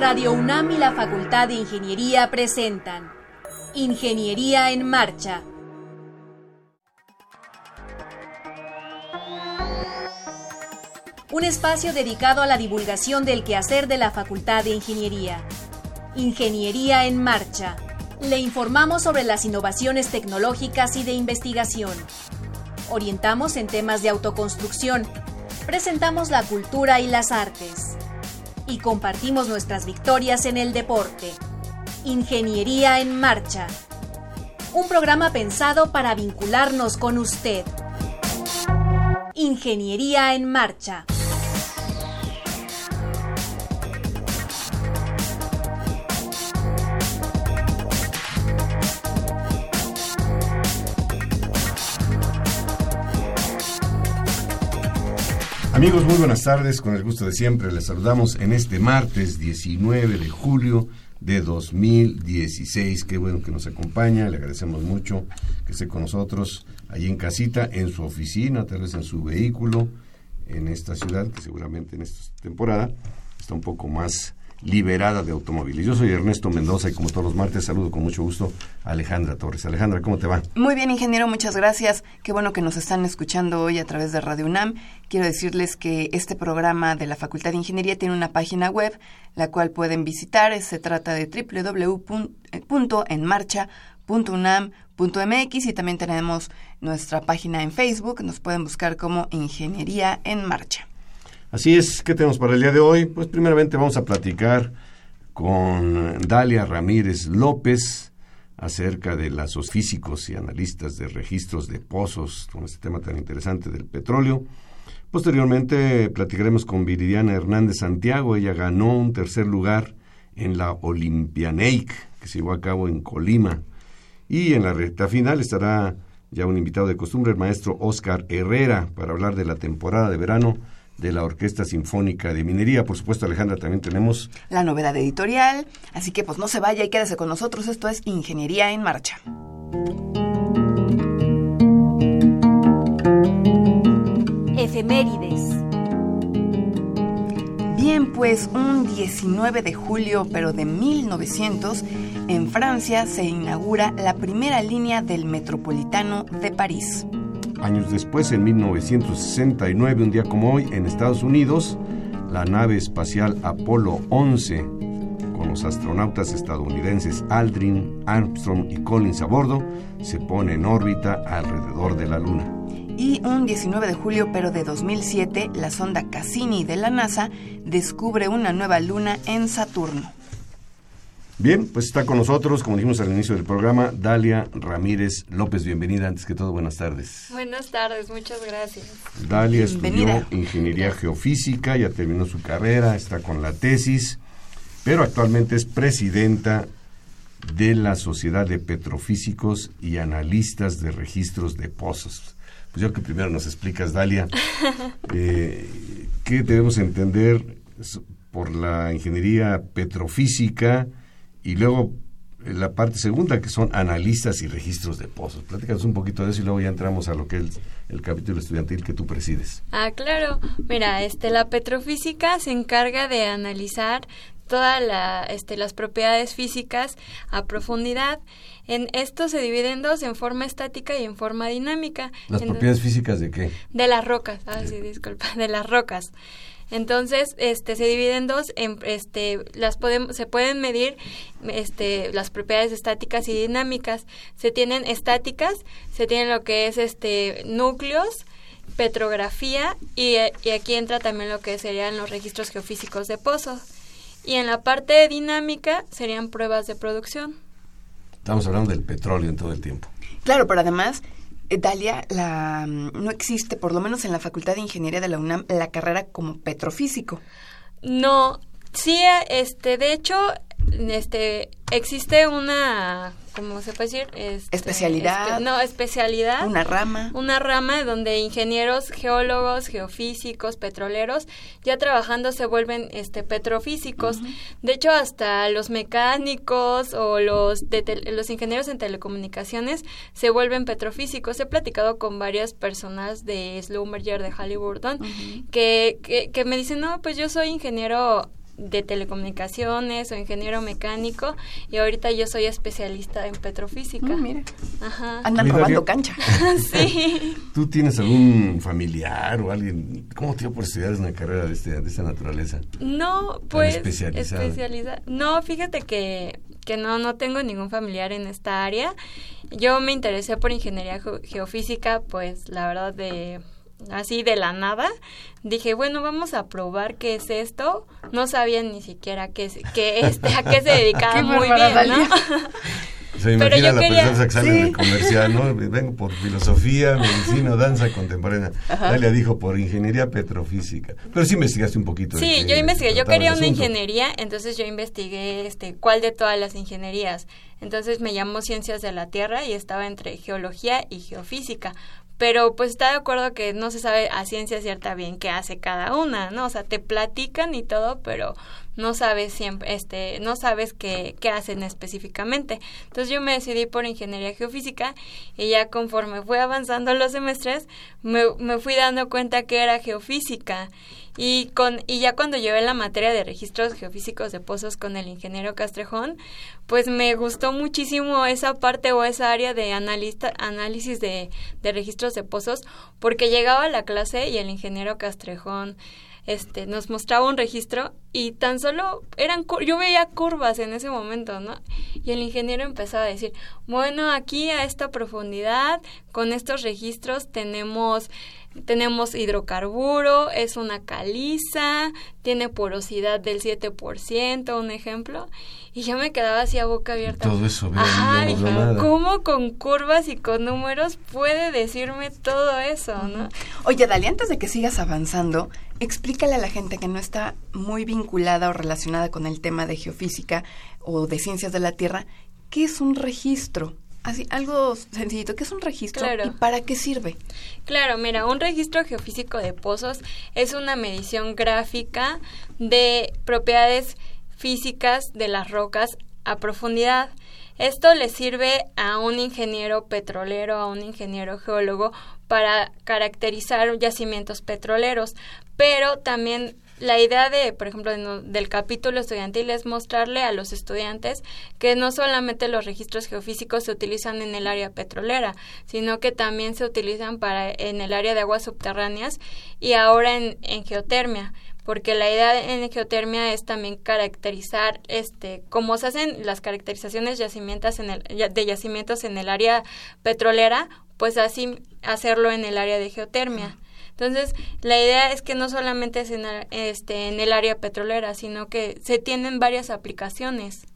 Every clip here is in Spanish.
Radio UNAM y la Facultad de Ingeniería presentan Ingeniería en Marcha. Un espacio dedicado a la divulgación del quehacer de la Facultad de Ingeniería. Ingeniería en Marcha. Le informamos sobre las innovaciones tecnológicas y de investigación. Orientamos en temas de autoconstrucción. Presentamos la cultura y las artes. Y compartimos nuestras victorias en el deporte. Ingeniería en Marcha. Un programa pensado para vincularnos con usted. Ingeniería en Marcha. Amigos, muy buenas tardes. Con el gusto de siempre les saludamos en este martes 19 de julio de 2016. Qué bueno que nos acompaña. Le agradecemos mucho que esté con nosotros allí en casita, en su oficina, tal vez en su vehículo, en esta ciudad que seguramente en esta temporada está un poco más liberada de automóviles. Yo soy Ernesto Mendoza y como todos los martes saludo con mucho gusto a Alejandra Torres. Alejandra, ¿cómo te va? Muy bien, ingeniero, muchas gracias. Qué bueno que nos están escuchando hoy a través de Radio UNAM. Quiero decirles que este programa de la Facultad de Ingeniería tiene una página web, la cual pueden visitar. Se trata de www.enmarcha.unam.mx y también tenemos nuestra página en Facebook. Nos pueden buscar como Ingeniería en Marcha. Así es, ¿qué tenemos para el día de hoy? Pues primeramente vamos a platicar con Dalia Ramírez López acerca de los físicos y analistas de registros de pozos, con este tema tan interesante del petróleo. Posteriormente platicaremos con Viridiana Hernández Santiago, ella ganó un tercer lugar en la Olympianeic, que se llevó a cabo en Colima. Y en la recta final estará ya un invitado de costumbre, el maestro Oscar Herrera, para hablar de la temporada de verano de la Orquesta Sinfónica de Minería. Por supuesto, Alejandra, también tenemos la novedad editorial, así que pues no se vaya y quédese con nosotros. Esto es Ingeniería en Marcha. Efemérides. Bien, pues un 19 de julio, pero de 1900, en Francia se inaugura la primera línea del Metropolitano de París. Años después, en 1969, un día como hoy, en Estados Unidos, la nave espacial Apolo 11, con los astronautas estadounidenses Aldrin, Armstrong y Collins a bordo, se pone en órbita alrededor de la Luna. Y un 19 de julio, pero de 2007, la sonda Cassini de la NASA descubre una nueva luna en Saturno. Bien, pues está con nosotros, como dijimos al inicio del programa, Dalia Ramírez López. Bienvenida, antes que todo, buenas tardes. Buenas tardes, muchas gracias. Dalia estudió Ingeniería Geofísica, ya terminó su carrera, está con la tesis, pero actualmente es presidenta de la Sociedad de Petrofísicos y Analistas de Registros de Pozos. Pues yo que primero nos explicas, Dalia, eh, ¿qué debemos entender por la ingeniería petrofísica? Y luego la parte segunda, que son analistas y registros de pozos. Platícanos un poquito de eso y luego ya entramos a lo que es el, capítulo estudiantil que tú presides. Ah, claro. Mira, este, la petrofísica se encarga de analizar todas la, este, las propiedades físicas a profundidad. En esto se divide en dos, en forma estática y en forma dinámica. ¿Las propiedades físicas de qué? De las rocas. Ah, sí, disculpa, de las rocas. Entonces, este se divide en dos, en, este las podemos se pueden medir este las propiedades estáticas y dinámicas. Se tienen estáticas, se tienen lo que es este núcleos, petrografía y, y aquí entra también lo que serían los registros geofísicos de pozos. Y en la parte dinámica serían pruebas de producción. Estamos hablando del petróleo en todo el tiempo. Claro, pero además Dalia, la, mm, no existe, por lo menos en la Facultad de Ingeniería de la UNAM, la carrera como petrofísico. No, sí, este, de hecho, este, existe una ¿cómo se puede decir? Este, especialidad. no, especialidad. Una rama. Una rama donde ingenieros, geólogos, geofísicos, petroleros, ya trabajando se vuelven este petrofísicos. De hecho, hasta los mecánicos o los, los ingenieros en telecomunicaciones se vuelven petrofísicos. He platicado con varias personas de Slumberger, de Halliburton, que, que, que me dicen, no, pues yo soy ingeniero de telecomunicaciones o ingeniero mecánico y ahorita yo soy especialista en petrofísica. Mm, mira. Ajá. Andan Oye, robando Darío. cancha. sí. ¿Tú tienes algún familiar o alguien? ¿Cómo te dio por estudiar una carrera de, este, de esta naturaleza? No, pues especializada. especializa- No, fíjate que, que no, no tengo ningún familiar en esta área. Yo me interesé por ingeniería geo- geofísica, pues la verdad de así de la nada. Dije, bueno, vamos a probar qué es esto. No sabía ni siquiera qué, es- qué este, a qué se dedicaba Qué muy bien, ¿no? Se Pero imagina yo la quería- persona que sale Sí. de comercial, ¿no? Vengo por filosofía, medicina, danza contemporánea. Dalia dijo por ingeniería petrofísica. Pero sí investigaste un poquito. Sí, yo investigué, yo quería una ingeniería, entonces yo investigué este cuál de todas las ingenierías. Entonces me llamó Ciencias de la Tierra y estaba entre geología y geofísica. Pero pues está de acuerdo que no se sabe a ciencia cierta bien qué hace cada una, ¿no? O sea, te platican y todo, pero no sabes siempre, este, no sabes qué, qué hacen específicamente. Entonces yo me decidí por ingeniería geofísica y ya conforme fui avanzando los semestres, me, me fui dando cuenta que era geofísica. Y, con, y ya cuando llevé la materia de registros geofísicos de pozos con el ingeniero Castrejón, pues me gustó muchísimo esa parte o esa área de análisis de, de registros de pozos, porque llegaba a la clase y el ingeniero Castrejón este, nos mostraba un registro y tan solo eran, yo veía curvas en ese momento, ¿no? Y el ingeniero empezaba a decir, bueno, aquí a esta profundidad, con estos registros tenemos tenemos hidrocarburo, es una caliza, tiene porosidad del 7%, un ejemplo. Y yo me quedaba así a boca abierta. todo eso, Ajá, no. ¿cómo con curvas y con números puede decirme todo eso, no? Oye, Dalia, antes de que sigas avanzando, explícale a la gente que no está muy vinculada o relacionada con el tema de geofísica o de ciencias de la Tierra, ¿qué es un registro? Así, algo sencillito, ¿qué es un registro Claro. y para qué sirve? Claro, mira, un registro geofísico de pozos es una medición gráfica de propiedades físicas de las rocas a profundidad. Esto le sirve a un ingeniero petrolero, a un ingeniero geólogo para caracterizar yacimientos petroleros, pero también la idea de, por ejemplo, de del capítulo estudiantil es mostrarle a los estudiantes que no solamente los registros geofísicos se utilizan en el área petrolera, sino que también se utilizan para en el área de aguas subterráneas y ahora en, geotermia porque la idea en geotermia es también caracterizar este cómo se hacen las caracterizaciones yacimientos en el, de yacimientos en el área petrolera pues así hacerlo en el área de geotermia entonces la idea es que no solamente es en, este en el área petrolera sino que se tienen varias aplicaciones.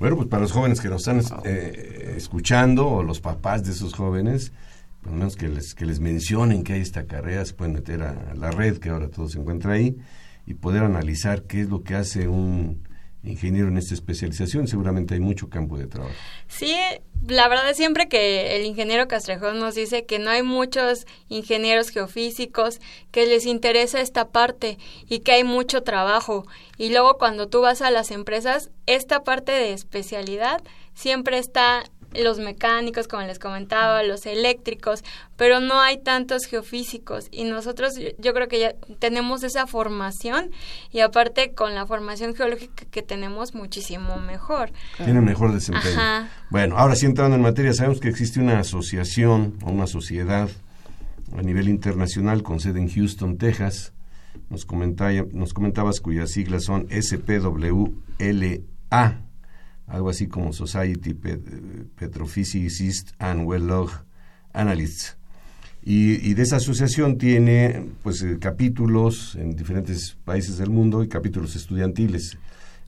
Bueno, pues para los jóvenes que nos están eh, escuchando o los papás de esos jóvenes, por lo menos que les, que les mencionen que hay esta carrera, se pueden meter a, la red que ahora todo se encuentra ahí y poder analizar qué es lo que hace un ingeniero en esta especialización. Seguramente hay mucho campo de trabajo. Sí, la verdad es siempre que el ingeniero Castrejón nos dice que no hay muchos ingenieros geofísicos que les interesa esta parte y que hay mucho trabajo. Y luego cuando tú vas a las empresas, esta parte de especialidad siempre está los mecánicos, como les comentaba, los eléctricos, pero no hay tantos geofísicos y nosotros yo- yo creo que ya tenemos esa formación y aparte con la formación geológica que tenemos muchísimo mejor. Tienen mejor desempeño. Ajá. Bueno, ahora sí entrando en materia, sabemos que existe una asociación o una sociedad a nivel internacional con sede en Houston, Texas. Nos, comentaya- nos comentabas cuyas siglas son SPWLA, algo así como Society Pet- Petrophysicists and Well Log Analysts. Y, y de esa asociación tiene pues eh, capítulos en diferentes países del mundo y capítulos estudiantiles.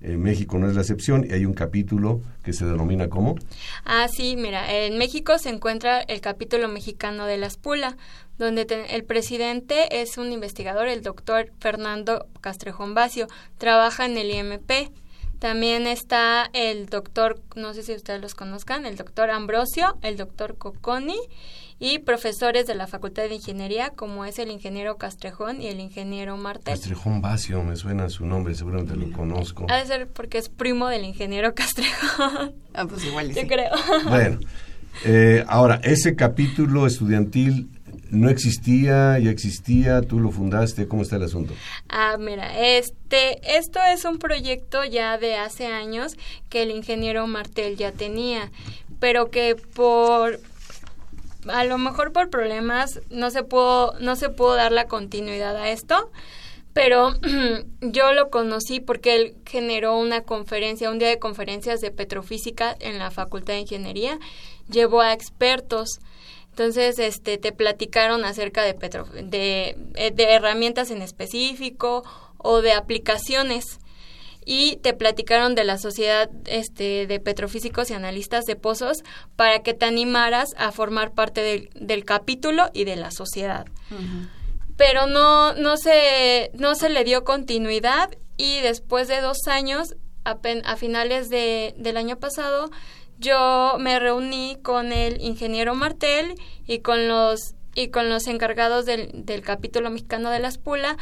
En México no es la excepción y hay un capítulo que se denomina como Ah, sí, mira, en México se encuentra el capítulo mexicano de la Espula, donde el presidente es un investigador, el doctor Fernando Castrejón Bacio, trabaja en el IMP. También está el doctor, no sé si ustedes los conozcan, el doctor Ambrosio, el doctor Cocconi y profesores de la Facultad de Ingeniería, como es el ingeniero Castrejón y el ingeniero Martel. Castrejón Bacio, me suena su nombre, seguramente lo conozco. Ha de ser porque es primo del ingeniero Castrejón, Ah, pues igual yo sí. creo. Bueno, eh, ahora, ese capítulo estudiantil no existía, ya existía, tú lo fundaste, ¿cómo está el asunto? Ah, mira, este, esto es un proyecto ya de hace años que el ingeniero Martel ya tenía, pero que por a lo mejor por problemas no se pudo no se pudo dar la continuidad a esto pero yo lo conocí porque él generó una conferencia, un día de conferencias de petrofísica en la Facultad de Ingeniería, llevó a expertos. Entonces, este, te platicaron acerca de, petro, de, eh, de herramientas en específico o de aplicaciones. Y te platicaron de la sociedad este, de petrofísicos y analistas de pozos para que te animaras a formar parte del, del capítulo y de la sociedad. Pero no, no, se, no se le dio continuidad y después de dos años, a, a finales de, del año pasado, yo me reuní con el ingeniero Martel y con los y con los encargados del, del capítulo mexicano de la Espula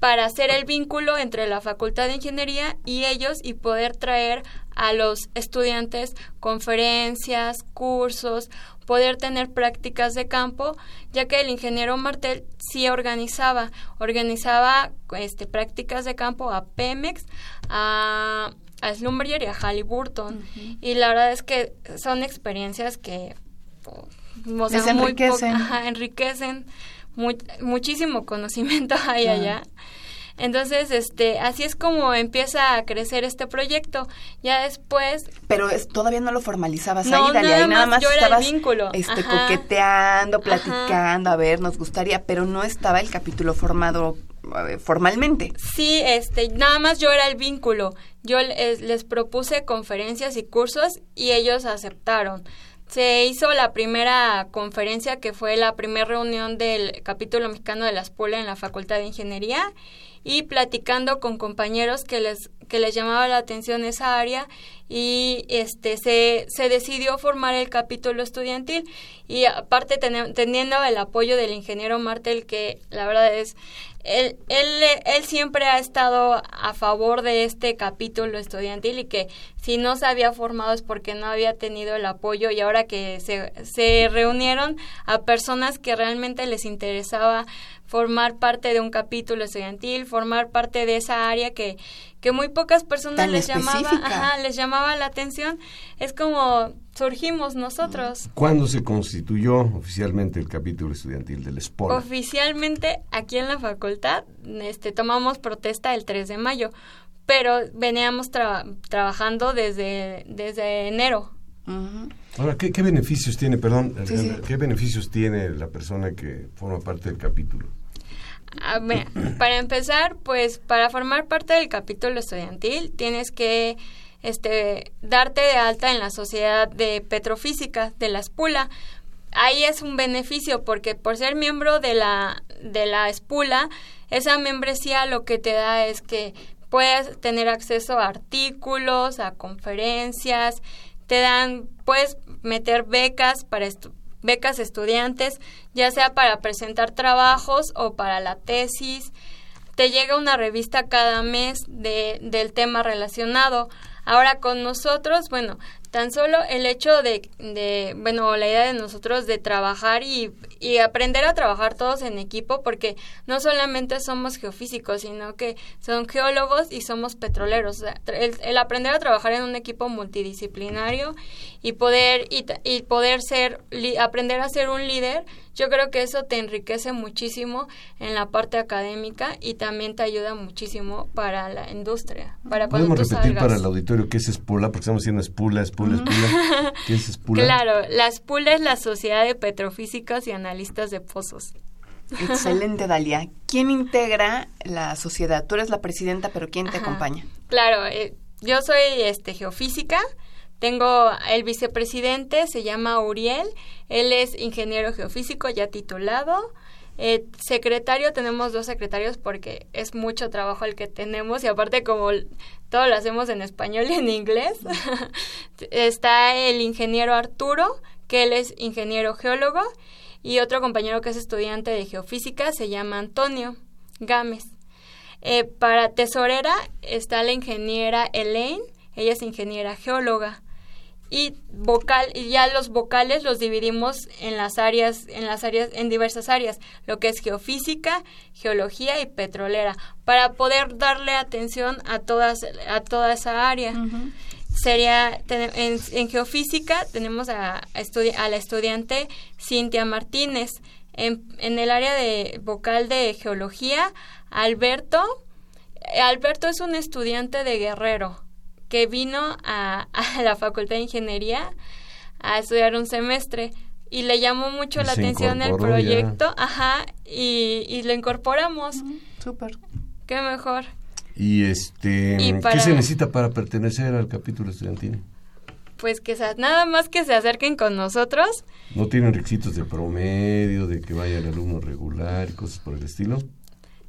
para hacer el vínculo entre la Facultad de Ingeniería y ellos y poder traer a los estudiantes conferencias, cursos, poder tener prácticas de campo, ya que el ingeniero Martel sí organizaba, organizaba este, prácticas de campo a Pemex, a, a Slumberger y a Halliburton. Y la verdad es que son experiencias que o enriquecen. enriquecen muchísimo conocimiento hay allá. Entonces, este, así es como empieza a crecer este proyecto. Ya después. Pero todavía no lo formalizabas ahí, Dalia, nada, nada más yo era el vínculo. Este, coqueteando, platicando, a ver, nos gustaría, pero no estaba el capítulo formado formalmente. Sí, este, nada más yo era el vínculo. Yo les, propuse conferencias y cursos y ellos aceptaron se hizo la primera conferencia que fue la primera reunión del capítulo mexicano de la SPULA en la Facultad de Ingeniería y platicando con compañeros que les que les llamaba la atención esa área y este se, se decidió formar el capítulo estudiantil y aparte teniendo el apoyo del ingeniero Martel que la verdad es él, él, él siempre ha estado a favor de este capítulo estudiantil y que si no se había formado es porque no había tenido el apoyo y ahora que se, se reunieron a personas que realmente les interesaba formar parte de un capítulo estudiantil, formar parte de esa área que, que muy pocas personas les llamaba, ajá, les llamaba la atención, es como surgimos nosotros. ¿Cuándo se constituyó oficialmente el capítulo estudiantil del SPOL? Oficialmente aquí en la facultad este, tomamos protesta el 3 de mayo, pero veníamos trabajando desde, desde enero. Ahora, ¿qué, beneficios tiene, perdón, qué beneficios tiene la persona que forma parte del capítulo? para empezar, pues para formar parte del capítulo estudiantil tienes que este, darte de alta en la sociedad de petrofísica de la Espula. Ahí es un beneficio porque por ser miembro de la, de la Espula, esa membresía lo que te da es que puedes tener acceso a artículos, a conferencias, te dan, puedes meter becas para becas estudiantes, ya sea para presentar trabajos o para la tesis. Te llega una revista cada mes de, del tema relacionado. Ahora con nosotros, bueno, tan solo el hecho de, de bueno, la idea de nosotros de trabajar y, y, aprender a trabajar todos en equipo, porque no solamente somos geofísicos, sino que son geólogos y somos petroleros. el, aprender a trabajar en un equipo multidisciplinario y poder, y, y poder ser, aprender a ser un líder, yo creo que eso te enriquece muchísimo en la parte académica y también te ayuda muchísimo para la industria. Para ¿Podemos repetir para el auditorio qué es Espula? Porque estamos diciendo Espula, Espula, Espula. ¿Qué es Espula? Claro, la Espula es la Sociedad de Petrofísicos y Analistas de Pozos. Excelente, Dalia. ¿Quién integra la sociedad? Tú eres la presidenta, pero ¿quién te acompaña? Claro, eh, yo soy este geofísica, tengo el vicepresidente, se llama Uriel, él es ingeniero geofísico ya titulado. Eh, secretario, tenemos dos secretarios porque es mucho trabajo el que tenemos y aparte como todo lo hacemos en español y en inglés, está el ingeniero Arturo, que él es ingeniero geólogo, y otro compañero que es estudiante de geofísica se llama Antonio Gámez. Eh, para tesorera está la ingeniera Elaine, ella es ingeniera geóloga. y vocal y ya los vocales los dividimos en las áreas en las áreas en diversas áreas lo que es geofísica geología y petrolera para poder darle atención a todas a toda esa área sería en, geofísica tenemos a, a, la estudiante Cintia Martínez en, en el área de vocal de geología Alberto Alberto es un estudiante de Guerrero que vino a, la Facultad de Ingeniería a estudiar un semestre y le llamó mucho la atención el proyecto, ajá, y, y, lo incorporamos. Súper. Qué mejor. Y este, ¿qué se necesita para pertenecer al capítulo estudiantil? Pues que nada más que se acerquen con nosotros. ¿No tienen requisitos de promedio, de que vaya el alumno regular y cosas por el estilo?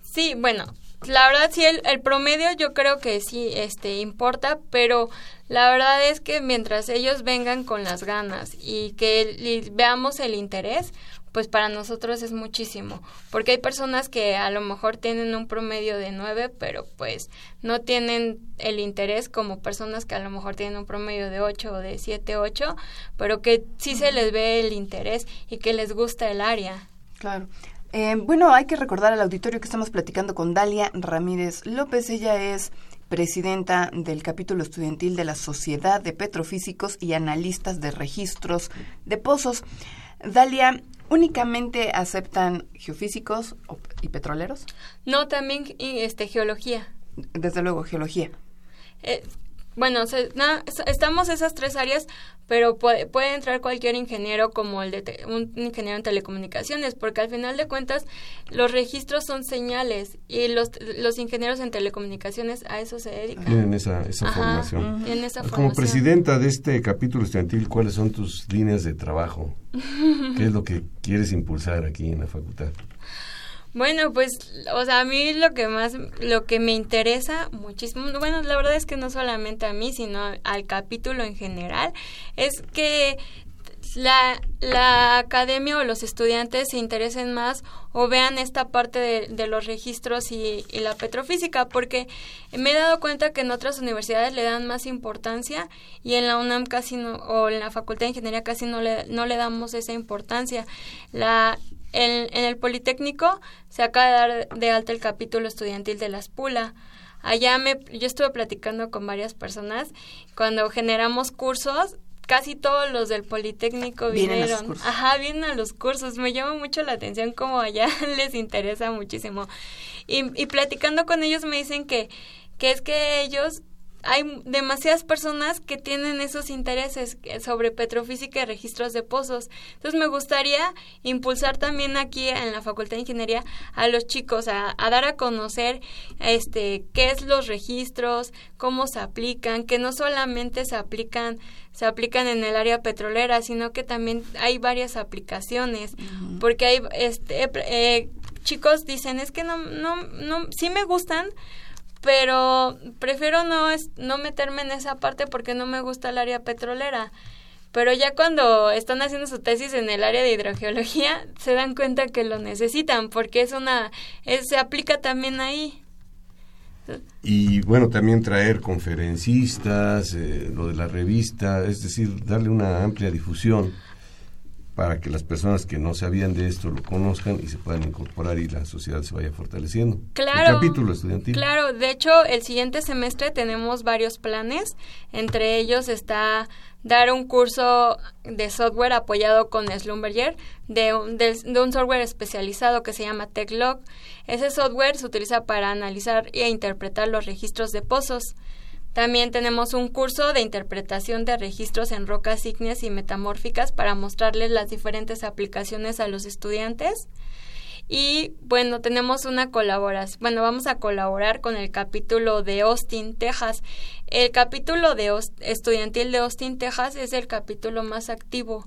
Sí, bueno, la verdad sí el, el, promedio yo creo que sí este importa pero la verdad es que mientras ellos vengan con las ganas y que veamos el interés pues para nosotros es muchísimo porque hay personas que a lo mejor tienen un promedio de nueve pero pues no tienen el interés como personas que a lo mejor tienen un promedio de ocho o de siete ocho pero que sí se les ve el interés y que les gusta el área Claro. Eh, bueno, hay que recordar al auditorio que estamos platicando con Dalia Ramírez López. Ella es presidenta del capítulo estudiantil de la Sociedad de Petrofísicos y Analistas de Registros de Pozos. Dalia, ¿únicamente aceptan geofísicos y petroleros? No, también este, geología. Desde luego, geología. Eh, bueno, estamos esas tres áreas, pero puede, puede, entrar cualquier ingeniero como el de un ingeniero en telecomunicaciones, porque al final de cuentas los registros son señales y los, los ingenieros en telecomunicaciones a eso se dedican. Tienen esa, esa formación. como presidenta de este capítulo estudiantil, ¿cuáles son tus líneas de trabajo? ¿Qué es lo que quieres impulsar aquí en la facultad? Bueno, pues, o sea, a mí lo que más, lo que me interesa muchísimo, bueno, la verdad es que no solamente a mí, sino al capítulo en general, es que la, la academia o los estudiantes se interesen más o vean esta parte de, los registros y, y, la petrofísica, porque me he dado cuenta que en otras universidades le dan más importancia y en la UNAM casi no, o en la Facultad de Ingeniería casi no le, no le damos esa importancia. La, en, el Politécnico se acaba de dar de alta el capítulo estudiantil de la Espula. Allá me, yo estuve platicando con varias personas. Cuando generamos cursos, casi todos los del Politécnico vinieron. Ajá, vienen a los cursos. Me llama mucho la atención cómo allá les interesa muchísimo. Y, y platicando con ellos me dicen que, que es que ellos hay demasiadas personas que tienen esos intereses sobre petrofísica y registros de pozos. Entonces me gustaría impulsar también aquí en la Facultad de Ingeniería a los chicos a, dar a conocer este qué es los registros, cómo se aplican, que no solamente se aplican se aplican en el área petrolera, sino que también hay varias aplicaciones, porque hay este eh, chicos dicen es que no no no sí me gustan pero prefiero no, no meterme en esa parte porque no me gusta el área petrolera. Pero ya cuando están haciendo su tesis en el área de hidrogeología, se dan cuenta que lo necesitan porque es una, se aplica también ahí. Y bueno, también traer conferencistas, eh, lo de la revista, es decir, darle una amplia difusión para que las personas que no sabían de esto lo conozcan y se puedan incorporar y la sociedad se vaya fortaleciendo. Claro. El capítulo estudiantil. Claro, de hecho, el siguiente semestre tenemos varios planes. Entre ellos está dar un curso de software apoyado con Slumberger de un, de, de un software especializado que se llama TechLog. Ese software se utiliza para analizar e interpretar los registros de pozos. También tenemos un curso de interpretación de registros en rocas ígneas y metamórficas para mostrarles las diferentes aplicaciones a los estudiantes. Y bueno, tenemos una colaboración, bueno, vamos a colaborar con el capítulo de Austin, Texas. El capítulo de estudiantil de Austin, Texas es el capítulo más activo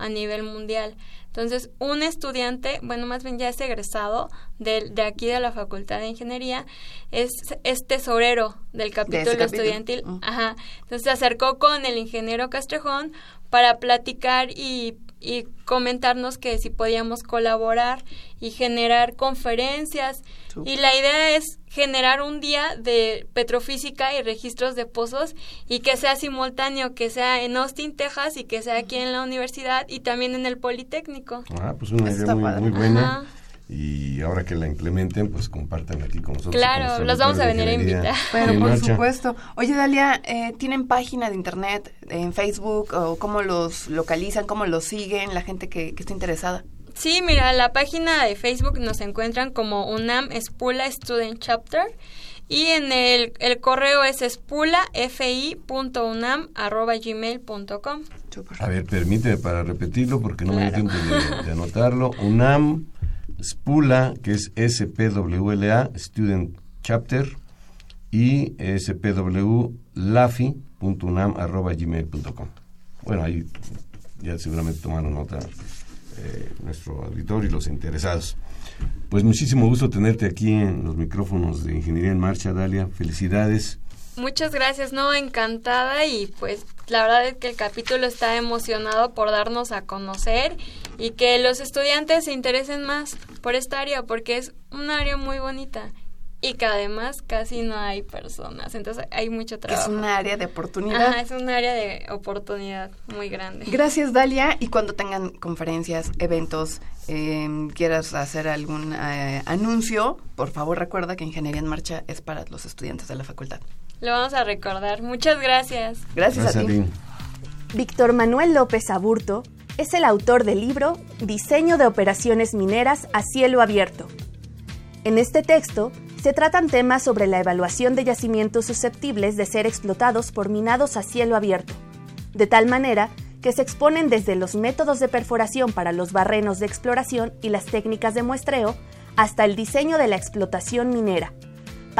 a nivel mundial. Entonces, un estudiante, bueno, más bien ya es egresado de, de aquí de la Facultad de Ingeniería, es, es tesorero del capítulo estudiantil. Mm. Ajá. Entonces se acercó con el ingeniero Castrejón para platicar y, y comentarnos que si podíamos colaborar y generar conferencias. Y la idea es generar un día de petrofísica y registros de pozos y que sea simultáneo, que sea en Austin, Texas y que sea aquí en la universidad y también en el Politécnico. Ah, pues una idea muy, buena. Y ahora que la implementen, pues compartan aquí con nosotros. Claro, los vamos a venir a invitar. Bueno, por supuesto. Oye, Dalia, eh, ¿tienen página de internet en Facebook o cómo los localizan, cómo los siguen la gente que, que está interesada? Sí, mira, la página de Facebook nos encuentran como UNAM Espula Student Chapter y en el, el correo es espulafi.unam.gmail.com. A ver, permíteme para repetirlo porque no me dio tiempo de, anotarlo. UNAM Spula, que es SPWLA, Student Chapter, y spwlafi.unam.gmail.com. Bueno, ahí ya seguramente tomaron nota eh, nuestro auditor y los interesados. Pues muchísimo gusto tenerte aquí en los micrófonos de Ingeniería en Marcha, Dalia. Felicidades. Muchas gracias, no, encantada y pues la verdad es que el capítulo está emocionado por darnos a conocer y que los estudiantes se interesen más por esta área porque es un área muy bonita y que además casi no hay personas, entonces hay mucho trabajo. Es un área de oportunidad. es un área de oportunidad muy grande. Gracias, Dalia. Y cuando tengan conferencias, eventos, em, quieras hacer algún eh, anuncio, por favor recuerda que Ingeniería en Marcha es para los estudiantes de la facultad. Lo vamos a recordar. Muchas gracias. Gracias, a ti. Víctor Manuel López Aburto es el autor del libro Diseño de operaciones mineras a cielo abierto. En este texto se tratan temas sobre la evaluación de yacimientos susceptibles de ser explotados por minados a cielo abierto, de tal manera que se exponen desde los métodos de perforación para los barrenos de exploración y las técnicas de muestreo hasta el diseño de la explotación minera,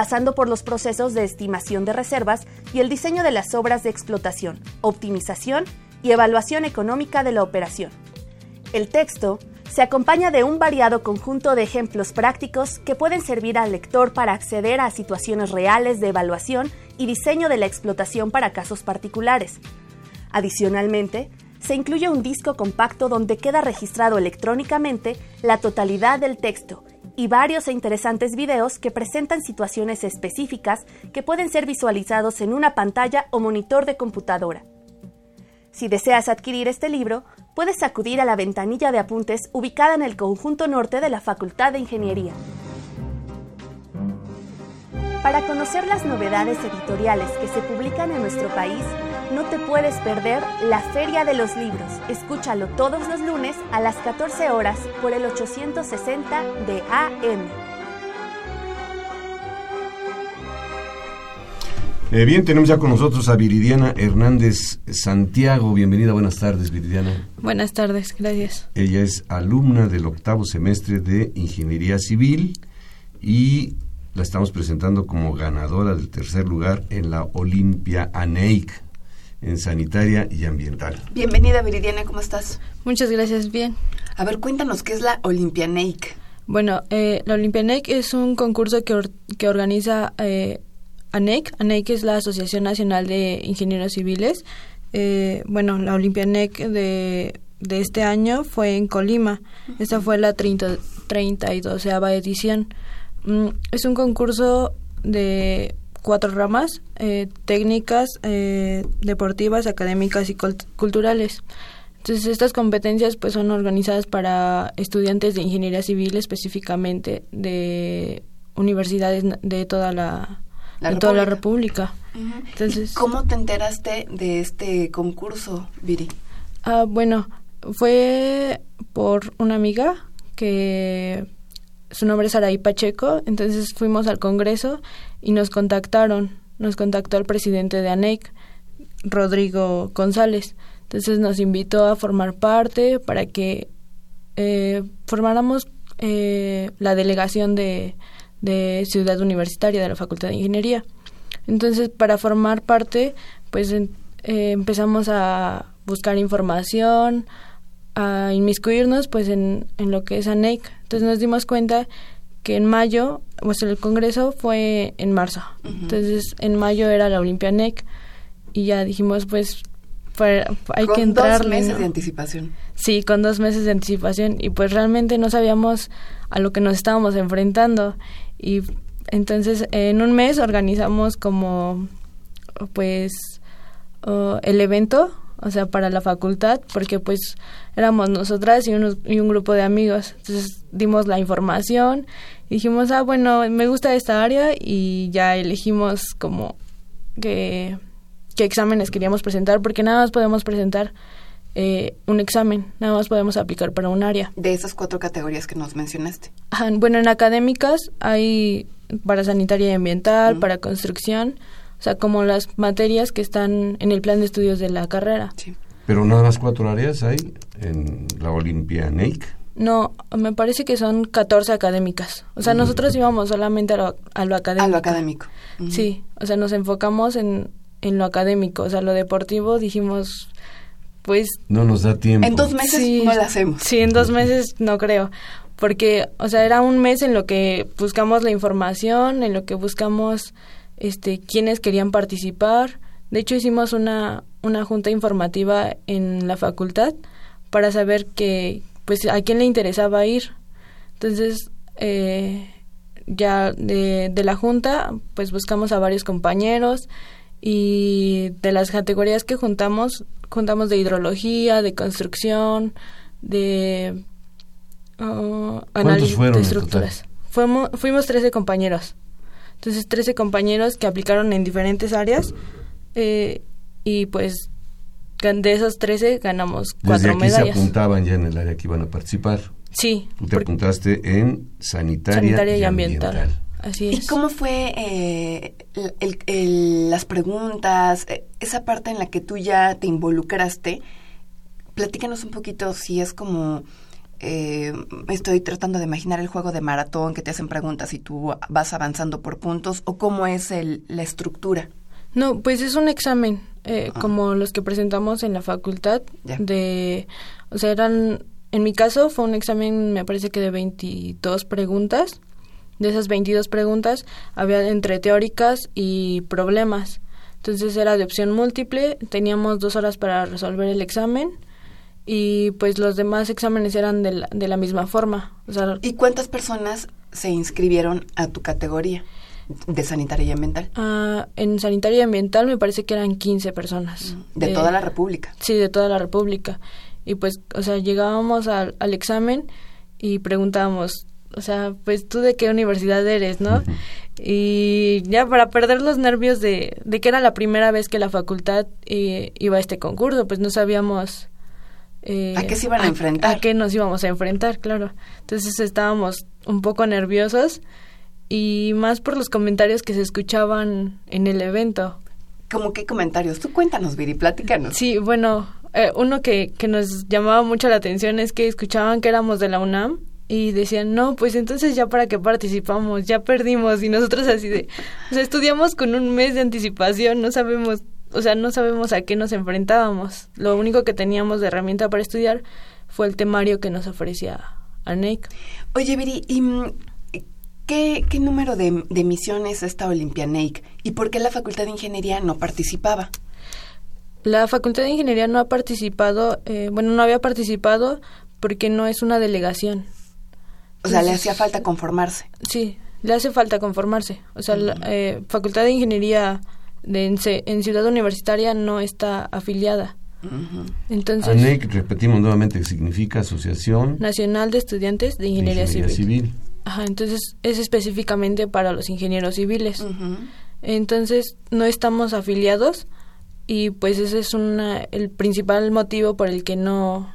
pasando por los procesos de estimación de reservas y el diseño de las obras de explotación, optimización y evaluación económica de la operación. El texto se acompaña de un variado conjunto de ejemplos prácticos que pueden servir al lector para acceder a situaciones reales de evaluación y diseño de la explotación para casos particulares. Adicionalmente, se incluye un disco compacto donde queda registrado electrónicamente la totalidad del texto y varios e interesantes videos que presentan situaciones específicas que pueden ser visualizados en una pantalla o monitor de computadora. Si deseas adquirir este libro, puedes acudir a la ventanilla de apuntes ubicada en el conjunto norte de la Facultad de Ingeniería. Para conocer las novedades editoriales que se publican en nuestro país, no te puedes perder la Feria de los Libros. Escúchalo todos los lunes a las 14 horas por el 860 de AM. Eh, bien, tenemos ya con nosotros a Viridiana Hernández Santiago. Bienvenida, buenas tardes, Viridiana. Buenas tardes, gracias. Ella es alumna del octavo semestre de Ingeniería Civil y la estamos presentando como ganadora del tercer lugar en la Olimpia ANEIC en sanitaria y ambiental. Bienvenida, Viridiana, ¿cómo estás? Muchas gracias, bien. A ver, cuéntanos, ¿qué es la Olimpia ANEIC? Bueno, eh, la Olimpia ANEIC es un concurso que, que organiza... Eh, ANEC. ANEC es la Asociación Nacional de Ingenieros Civiles. Eh, bueno, la Olimpia ANEC de, de este año fue en Colima. Esta fue la 30, 32 edición. Mm, es un concurso de cuatro ramas, eh, técnicas, eh, deportivas, académicas y culturales. Entonces estas competencias pues son organizadas para estudiantes de ingeniería civil específicamente de universidades de toda la en toda la República. Entonces, ¿Cómo te enteraste de este concurso, Viri? Ah, bueno, fue por una amiga que su nombre es Araí Pacheco, entonces fuimos al Congreso y nos contactaron, nos contactó el presidente de ANEC, Rodrigo González. Entonces nos invitó a formar parte para que eh, formáramos eh, la delegación de, de Ciudad Universitaria de la Facultad de Ingeniería. Entonces, para formar parte, pues eh, empezamos a buscar información, a inmiscuirnos pues en, en lo que es ANEC. Entonces nos dimos cuenta que en mayo, pues el congreso fue en marzo. Entonces en mayo era la Olimpia ANEC y ya dijimos pues hay con que entrar. dos meses de anticipación. Sí, con dos meses de anticipación y pues realmente no sabíamos a lo que nos estábamos enfrentando y entonces en un mes organizamos como pues uh, el evento, o sea, para la facultad, porque pues éramos nosotras y, unos, y un grupo de amigos. Entonces dimos la información dijimos, ah, bueno, me gusta esta área y ya elegimos como que qué exámenes queríamos presentar, porque nada más podemos presentar eh, un examen, nada más podemos aplicar para un área. De esas cuatro categorías que nos mencionaste. Bueno, en académicas hay para sanitaria y ambiental, para construcción, o sea, como las materias que están en el plan de estudios de la carrera. Sí. Pero nada más cuatro áreas hay en la Olimpia NEIC. No, me parece que son 14 académicas. O sea, nosotros íbamos solamente a lo, a lo académico. A lo académico. Sí, o sea, nos enfocamos en, en lo académico. O sea, lo deportivo dijimos, pues No nos da tiempo. En dos meses Sí. no la hacemos. Sí, en dos meses no creo. Porque, o sea, era un mes en lo que buscamos la información, en lo que buscamos este, quiénes querían participar. De hecho, hicimos una, una junta informativa en la facultad para saber que, pues, a quién le interesaba ir. Entonces, eh, ya de, de la junta, pues buscamos a varios compañeros y de las categorías que juntamos, juntamos de hidrología, de construcción, de uh, análisis fueron de estructuras. Fuimos, fuimos 13 compañeros. Entonces, 13 compañeros que aplicaron en diferentes áreas eh, y pues de esos 13 ganamos Desde cuatro aquí medallas. se apuntaban ya en el área que iban a participar. Sí, Tú te apuntaste en sanitaria, sanitaria y, y ambiental. ambiental. Así ¿Y es. cómo fue eh, el- el- el- las preguntas, eh, esa parte en la que tú ya te involucraste? Platícanos un poquito si es como, eh, estoy tratando de imaginar el juego de maratón que te hacen preguntas y tú vas avanzando por puntos, o cómo es el, la estructura. No, pues es un examen, eh, como los que presentamos en la facultad. De, o sea, eran, en mi caso fue un examen, me parece que de 22 preguntas. De esas 22 preguntas había entre teóricas y problemas. Entonces era de opción múltiple, teníamos dos horas para resolver el examen y pues los demás exámenes eran de la, de la misma forma. O sea, ¿Y cuántas personas se inscribieron a tu categoría de sanitaria y ambiental? ah, en sanitaria y ambiental me parece que eran 15 personas. De toda la República. Sí, de toda la República. Y pues, o sea, llegábamos al, al examen y preguntábamos, o sea, pues tú de qué universidad eres, ¿no? Y ya para perder los nervios de, de que era la primera vez que la facultad eh, iba a este concurso, pues no sabíamos... eh, ¿A qué se iban a enfrentar? A qué nos íbamos a enfrentar, claro. Entonces estábamos un poco nerviosos y más por los comentarios que se escuchaban en el evento. ¿Cómo qué comentarios? Tú cuéntanos, Viri, platícanos. Sí, bueno, eh, uno que, que nos llamaba mucho la atención es que escuchaban que éramos de la UNAM y decían, no, pues entonces ya para qué participamos, ya perdimos y nosotros así de, o sea, estudiamos con un mes de anticipación, no sabemos, o sea, no sabemos a qué nos enfrentábamos. Lo único que teníamos de herramienta para estudiar fue el temario que nos ofrecía ANEC. Oye, Viri, ¿y mm, qué, qué número de, de misiones esta Olympianeic? ¿Y por qué la Facultad de Ingeniería no participaba? La Facultad de Ingeniería no ha participado, eh, bueno, no había participado porque no es una delegación. O sea, le hacía falta conformarse. Sí, le hace falta conformarse. O sea, la eh, Facultad de Ingeniería de, en, en Ciudad Universitaria no está afiliada. Entonces, ANEC, repetimos nuevamente, que significa Asociación Nacional de Estudiantes de de Ingeniería, Civil. Civil. Ajá, entonces es específicamente para los ingenieros civiles. Entonces no estamos afiliados y pues ese es una, el principal motivo por el que no...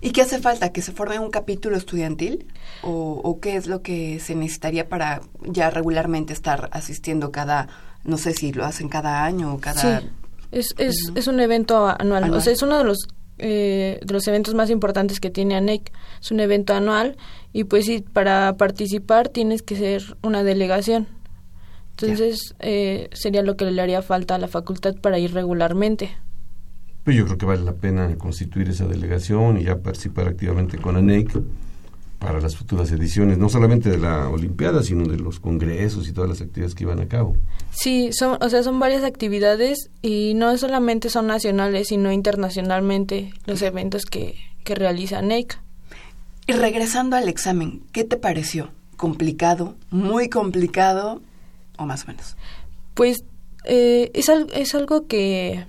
¿Y qué hace falta? ¿Que se forme un capítulo estudiantil? ¿O, o qué es lo que se necesitaría para ya regularmente estar asistiendo cada, no sé si lo hacen cada año o cada... Sí, es, es, es un evento anual. Anual. O sea, es uno de los, eh, de los eventos más importantes que tiene ANEC. Es un evento anual y pues sí, para participar tienes que ser una delegación. Entonces, eh, sería lo que le haría falta a la facultad para ir regularmente. Pues yo creo que vale la pena constituir esa delegación y ya participar activamente con ANEC para las futuras ediciones, no solamente de la Olimpiada, sino de los congresos y todas las actividades que iban a cabo. Sí, son, o sea, son varias actividades y no solamente son nacionales, sino internacionalmente los eventos que, que realiza NEIC. Y regresando al examen, ¿qué te pareció? ¿Complicado? ¿Muy complicado? ¿O más o menos? Pues eh, es, es algo que,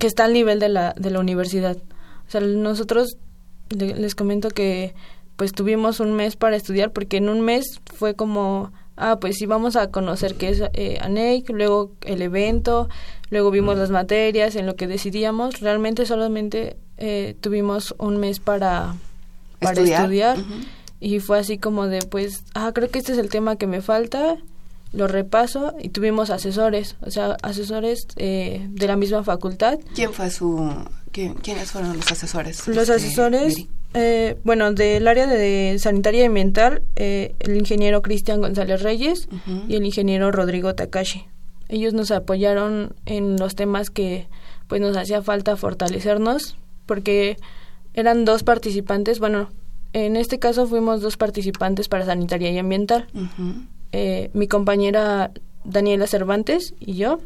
que está al nivel de la, de la universidad. O sea, nosotros les comento que pues tuvimos un mes para estudiar porque en un mes fue como ah, pues sí, vamos a conocer qué es eh, ANEIC, luego el evento, luego vimos las materias, en lo que decidíamos. Realmente solamente eh, tuvimos un mes para, para estudiar, y fue así como de, pues, ah, creo que este es el tema que me falta, lo repaso y tuvimos asesores, o sea, asesores eh, de la misma facultad. ¿Quién fue su, quiénes fueron los asesores? Los este, asesores eh, bueno, del área de sanitaria y ambiental, eh, el ingeniero Cristian González Reyes y el ingeniero Rodrigo Takashi. Ellos nos apoyaron en los temas que pues nos hacía falta fortalecernos porque eran dos participantes, bueno, en este caso fuimos dos participantes para sanitaria y ambiental. Eh, mi compañera Daniela Cervantes y yo.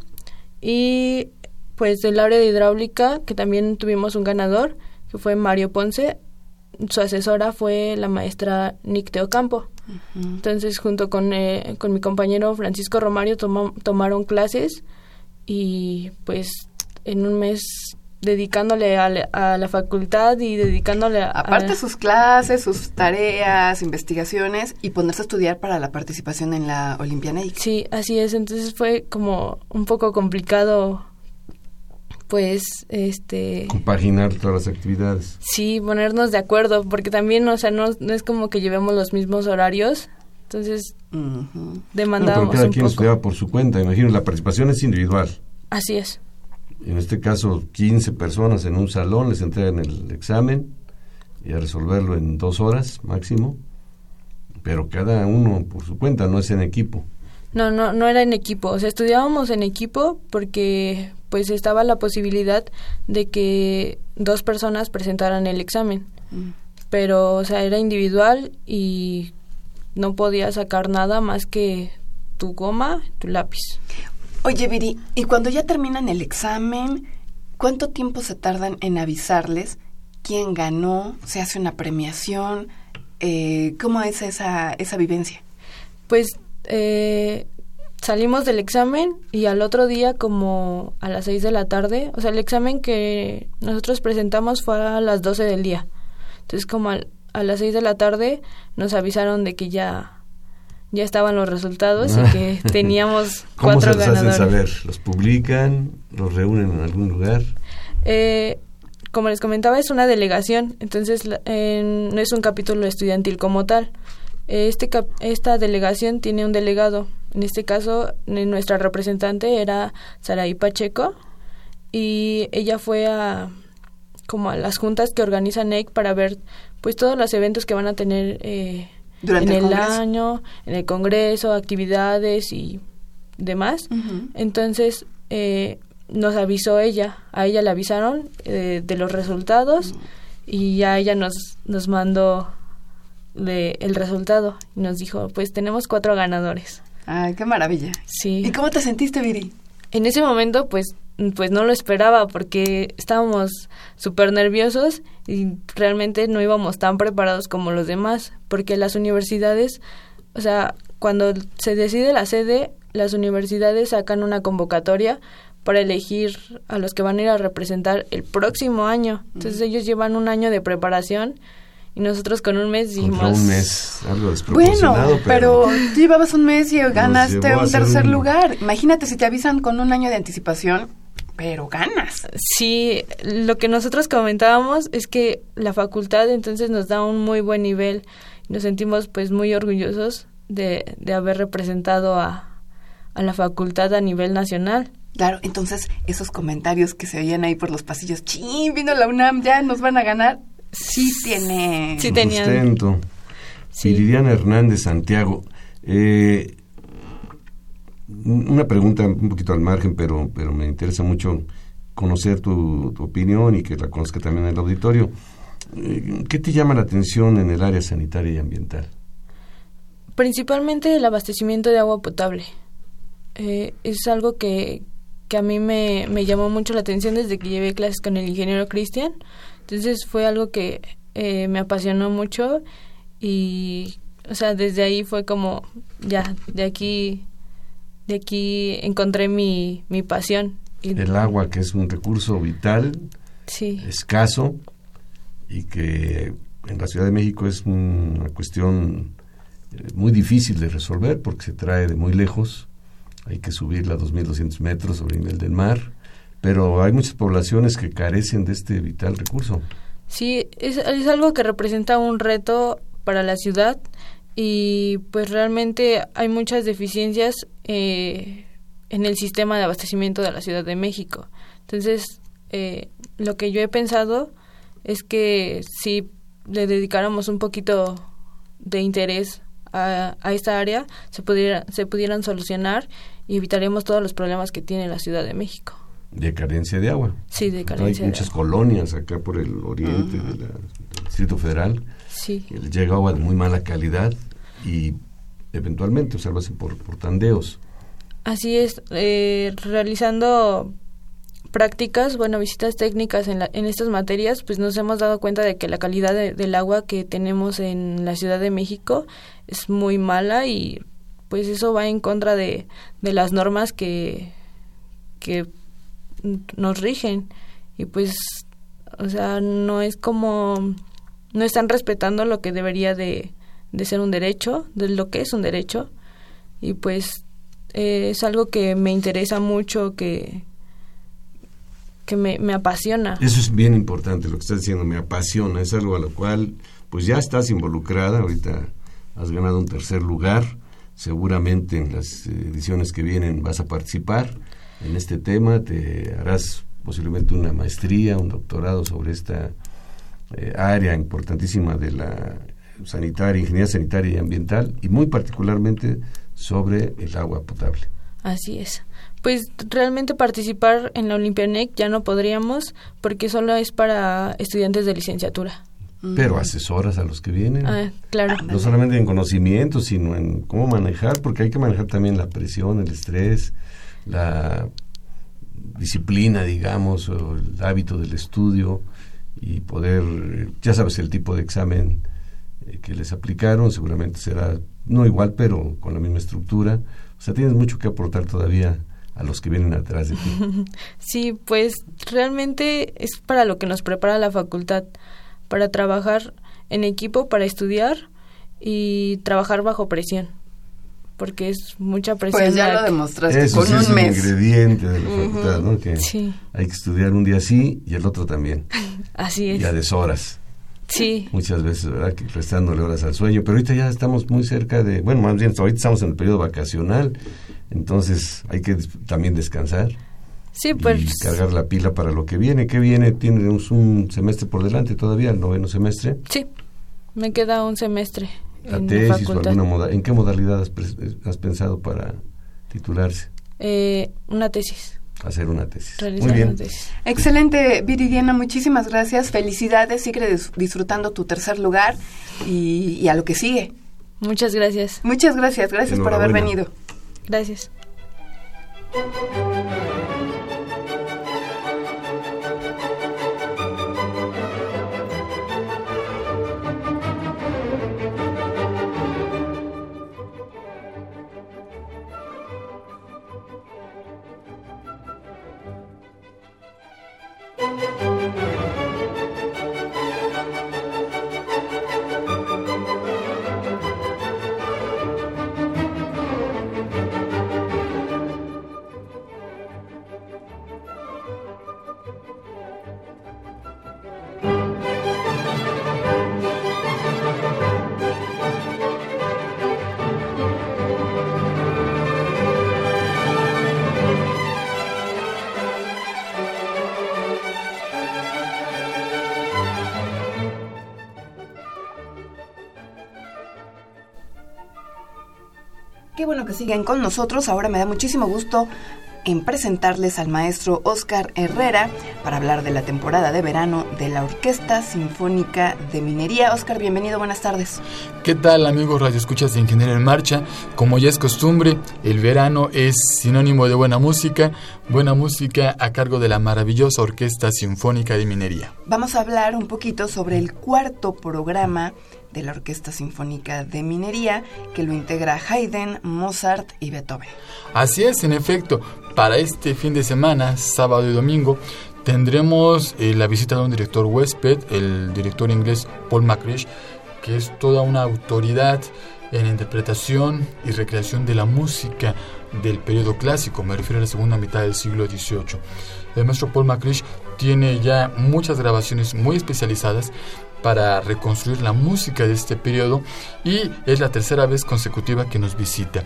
Y pues del área de hidráulica, que también tuvimos un ganador, que fue Mario Ponce, su asesora fue la maestra Nick Teocampo. Entonces, junto con, eh, con mi compañero Francisco Romario tomaron clases y pues en un mes dedicándole a, la facultad y dedicándole a... Aparte sus clases, sus tareas, investigaciones y ponerse a estudiar para la participación en la Olimpiana. Sí, así es. Entonces fue como un poco complicado pues este compaginar todas las actividades. sí ponernos de acuerdo porque también o sea no, no es como que llevemos los mismos horarios entonces demandamos cada quien estudiaba por su cuenta imagino la participación es individual. Así es. En este caso 15 personas en un salón les entregan el examen y a resolverlo en dos horas máximo pero cada uno por su cuenta no es en equipo. No, no, no era en equipo. O sea, estudiábamos en equipo porque pues estaba la posibilidad de que dos personas presentaran el examen. Mm. Pero, o sea, era individual y no podía sacar nada más que tu goma, tu lápiz. Oye, Viri, y cuando ya terminan el examen, ¿cuánto tiempo se tardan en avisarles quién ganó? ¿Se hace una premiación? Eh, ¿Cómo es esa, esa vivencia? Pues eh, salimos del examen y al otro día como a las 6 de la tarde, o sea, el examen que nosotros presentamos fue a las 12 del día. Entonces como a las 6 de la tarde nos avisaron de que ya ya estaban los resultados y que teníamos ¿Cómo cuatro se los ganadores. Hacen saber? ¿Los publican? ¿Los reúnen en algún lugar? Eh, como les comentaba, es una delegación, entonces no es un capítulo estudiantil como tal. Este esta delegación tiene un delegado. En este caso, nuestra representante era Saraí Pacheco y ella fue a como a las juntas que organiza NEC para ver pues todos los eventos que van a tener eh, en el, año, en el congreso, actividades y demás. Entonces eh, nos avisó ella, a ella le avisaron eh, de los resultados y ya ella nos nos mandó de el resultado y nos dijo, pues tenemos cuatro ganadores. Ay, qué maravilla. Sí. ¿Y cómo te sentiste, Viri? En ese momento, pues, pues no lo esperaba porque estábamos súper nerviosos y realmente no íbamos tan preparados como los demás, porque las universidades, o sea, cuando se decide la sede, las universidades sacan una convocatoria para elegir a los que van a ir a representar el próximo año. Entonces ellos llevan un año de preparación y nosotros con un mes dijimos... un mes, algo desproporcionado, bueno, pero, tú llevabas un mes y ganaste un tercer lugar. Imagínate si te avisan con un año de anticipación, pero ganas. Sí, lo que nosotros comentábamos es que la facultad entonces nos da un muy buen nivel. Nos sentimos pues muy orgullosos de, de haber representado a, a la facultad a nivel nacional. Claro, entonces esos comentarios que se oían ahí por los pasillos, ching, vino la UNAM, ya nos van a ganar, sí tiene sí tenían. sustento. Sí. Hernández Santiago. Eh, una pregunta un poquito al margen, pero, pero me interesa mucho conocer tu, opinión y que la conozca también el auditorio. Eh, ¿Qué te llama la atención en el área sanitaria y ambiental? Principalmente el abastecimiento de agua potable. eh, es algo que, que a mí me, me, llamó mucho la atención desde que llevé clases con el ingeniero Cristian. Entonces fue algo que eh, me apasionó mucho y, o sea, desde ahí fue como, ya, de aquí, de aquí encontré mi, mi pasión. El agua, que es un recurso vital, sí. escaso, y que en la Ciudad de México es una cuestión eh, muy difícil de resolver porque se trae de muy lejos, hay que subirla a 2.200 metros sobre el nivel del mar, pero hay muchas poblaciones que carecen de este vital recurso. Sí, es, algo que representa un reto para la ciudad y pues realmente hay muchas deficiencias eh, en el sistema de abastecimiento de la Ciudad de México. Entonces, eh, lo que yo he pensado es que si le dedicáramos un poquito de interés a, a esta área, se, pudiera, se pudieran solucionar y evitaríamos todos los problemas que tiene la Ciudad de México. De carencia de agua. Sí, de carencia. Hay muchas colonias acá por el oriente uh -huh. del Distrito Federal. Sí. Llega agua de muy mala calidad y eventualmente observarse por, por tandeos. Así es, eh, realizando prácticas, bueno, visitas técnicas en, la, en estas materias, pues nos hemos dado cuenta de que la calidad de, del agua que tenemos en la Ciudad de México es muy mala y pues eso va en contra de, de las normas que, que nos rigen. Y pues o sea no es como no están respetando lo que debería de, de ser un derecho de lo que es un derecho. Y pues eh, es algo que me interesa mucho que que me, me apasiona. Eso es bien importante lo que estás diciendo me apasiona es algo a lo cual pues ya estás involucrada ahorita has ganado un tercer lugar seguramente en las ediciones que vienen vas a participar en este tema, te harás posiblemente una maestría, un doctorado sobre esta eh, área importantísima de la sanitaria, ingeniería sanitaria y ambiental, y muy particularmente sobre el agua potable. Así es. Pues realmente participar en la Olimpianec ya no podríamos porque solo es para estudiantes de licenciatura. Pero asesoras a los que vienen. Ah, claro. No solamente en conocimiento, sino en cómo manejar, porque hay que manejar también la presión, el estrés, la disciplina, digamos, o el hábito del estudio y poder, ya sabes, el tipo de examen eh, que les aplicaron seguramente será no igual, pero con la misma estructura. O sea, tienes mucho que aportar todavía a los que vienen atrás de ti. Sí, pues realmente es para lo que nos prepara la facultad, para trabajar en equipo, para estudiar y trabajar bajo presión porque es mucha presión. Pues ya lo demostraste Eso con sí un es un mes. ingrediente de la facultad, ¿no? Que Sí. hay que estudiar un día sí y el otro también. Así es. Y a deshoras. Sí, Muchas veces, ¿verdad? Que restándole horas al sueño. Pero ahorita ya estamos muy cerca de. Bueno, más bien, ahorita estamos en el periodo vacacional. Entonces hay que des- también descansar sí, pues y cargar la pila para lo que viene. ¿Qué viene? Tienes un semestre por delante todavía, el noveno semestre. sí, me queda un semestre La en tesis la o alguna moda. ¿En qué modalidad has, pensado para titularse? Eh, una tesis, Hacer una tesis. realizar Muy bien. una tesis. Excelente, Viridiana, muchísimas gracias. Felicidades, sigue dis- disfrutando tu tercer lugar y, y a lo que sigue. Muchas gracias. Muchas gracias, gracias por haber venido. Gracias. Que siguen con nosotros. Ahora me da muchísimo gusto en presentarles al maestro Oscar Herrera para hablar de la temporada de verano de la Orquesta Sinfónica de Minería. Oscar, bienvenido, buenas tardes. ¿Qué tal amigos Radio Escuchas de Ingeniería en Marcha? Como ya es costumbre, el verano es sinónimo de buena música, buena música a cargo de la maravillosa Orquesta Sinfónica de Minería. Vamos a hablar un poquito sobre el cuarto programa de la Orquesta Sinfónica de Minería, que lo integra Haydn, Mozart y Beethoven. Así es, en efecto, para este fin de semana, sábado y domingo, tendremos eh, la visita de un director huésped, el director inglés Paul McCrish, que es toda una autoridad en interpretación y recreación de la música del periodo clásico, me refiero a la segunda mitad del siglo XVIII. El maestro Paul McCrish tiene ya muchas grabaciones muy especializadas para reconstruir la música de este periodo y es la tercera vez consecutiva que nos visita.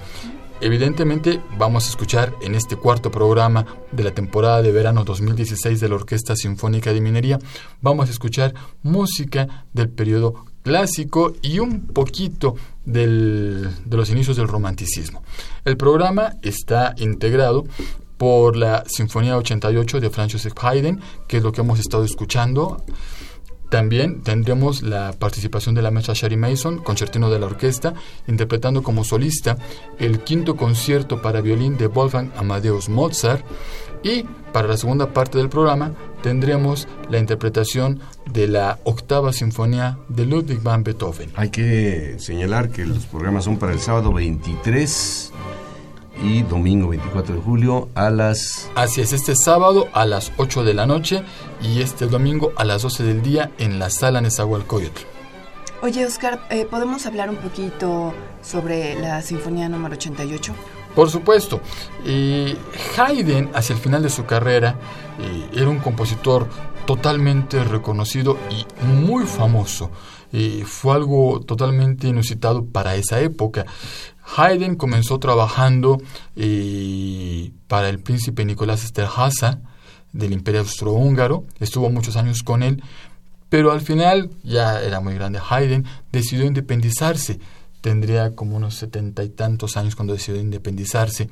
Evidentemente vamos a escuchar en este cuarto programa de la temporada de verano 2016 de la Orquesta Sinfónica de Minería, vamos a escuchar música del periodo clásico y un poquito del, de los inicios del romanticismo. El programa está integrado por la Sinfonía 88 de Joseph Haydn, que es lo que hemos estado escuchando también tendremos la participación de la maestra Shari Mason, concertino de la orquesta, interpretando como solista el quinto concierto para violín de Wolfgang Amadeus Mozart. Y para la segunda parte del programa tendremos la interpretación de la octava sinfonía de Ludwig van Beethoven. Hay que señalar que los programas son para el sábado 23 y domingo 24 de julio a las... Así es, este sábado a las 8 de la noche y este domingo a las 12 del día en la sala Nezahualcóyotl. Oye, Oscar, eh, ¿podemos hablar un poquito sobre la Sinfonía número 88? Por supuesto. Haydn, hacia el final de su carrera, eh, era un compositor totalmente reconocido y muy famoso. fue algo totalmente inusitado para esa época. Haydn comenzó trabajando eh, para el príncipe Nicolás Esterhazy del Imperio Austrohúngaro, estuvo muchos años con él, pero al final, ya era muy grande Haydn, decidió independizarse, tendría como unos setenta y tantos años cuando decidió independizarse,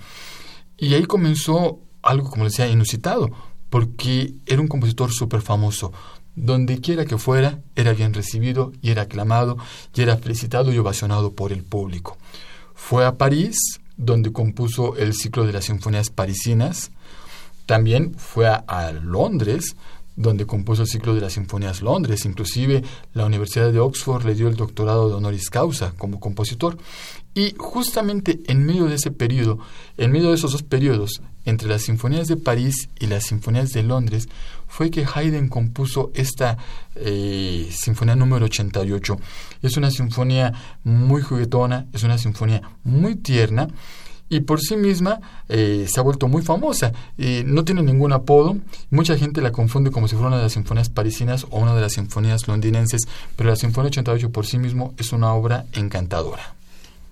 y ahí comenzó algo, como decía, inusitado, porque era un compositor súper famoso, donde quiera que fuera, era bien recibido y era aclamado y era felicitado y ovacionado por el público. Fue a París, donde compuso el ciclo de las sinfonías parisinas. También fue a, Londres, donde compuso el ciclo de las Sinfonías Londres. Inclusive la Universidad de Oxford le dio el doctorado de honoris causa como compositor. Y justamente en medio de ese periodo, en medio de esos dos periodos, entre las Sinfonías de París y las Sinfonías de Londres, fue que Haydn compuso esta eh, Sinfonía número 88. Es una sinfonía muy juguetona, es una sinfonía muy tierna y por sí misma eh, se ha vuelto muy famosa. no tiene ningún apodo. Mucha gente la confunde como si fuera una de las sinfonías parisinas o una de las sinfonías londinenses, pero la Sinfonía 88 por sí mismo es una obra encantadora.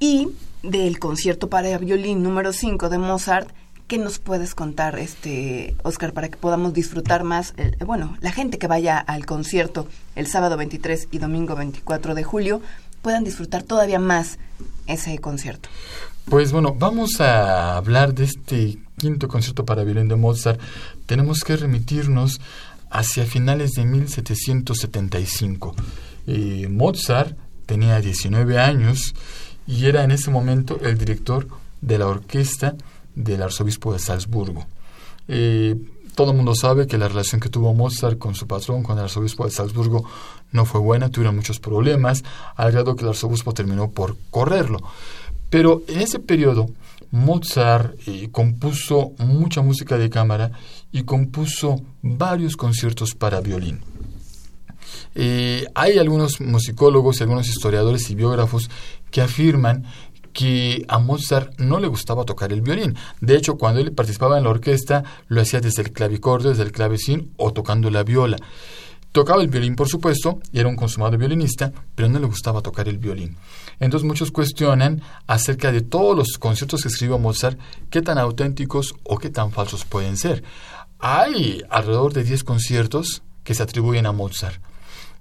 Y del concierto para violín número 5 de Mozart, ¿qué nos puedes contar, este Oscar, para que podamos disfrutar más? Eh, bueno, la gente que vaya al concierto el sábado 23 y domingo 24 de julio puedan disfrutar todavía más ese concierto. Pues bueno, vamos a hablar de este quinto concierto para violín de Mozart. Tenemos que remitirnos hacia finales de 1775. Eh, Mozart tenía 19 años y era en ese momento el director de la orquesta del arzobispo de Salzburgo. Eh, todo el mundo sabe que la relación que tuvo Mozart con su patrón, con el arzobispo de Salzburgo, no fue buena, tuvieron muchos problemas, al grado que el arzobispo terminó por correrlo. Pero en ese periodo, Mozart eh, compuso mucha música de cámara y compuso varios conciertos para violín. Eh, hay algunos musicólogos, algunos historiadores y biógrafos que afirman que a Mozart no le gustaba tocar el violín. De hecho, cuando él participaba en la orquesta, lo hacía desde el clavicordio, desde el clavecín o tocando la viola. Tocaba el violín, por supuesto, y era un consumado violinista, pero no le gustaba tocar el violín. Entonces muchos cuestionan acerca de todos los conciertos que escribió Mozart, qué tan auténticos o qué tan falsos pueden ser. Hay alrededor de 10 conciertos que se atribuyen a Mozart,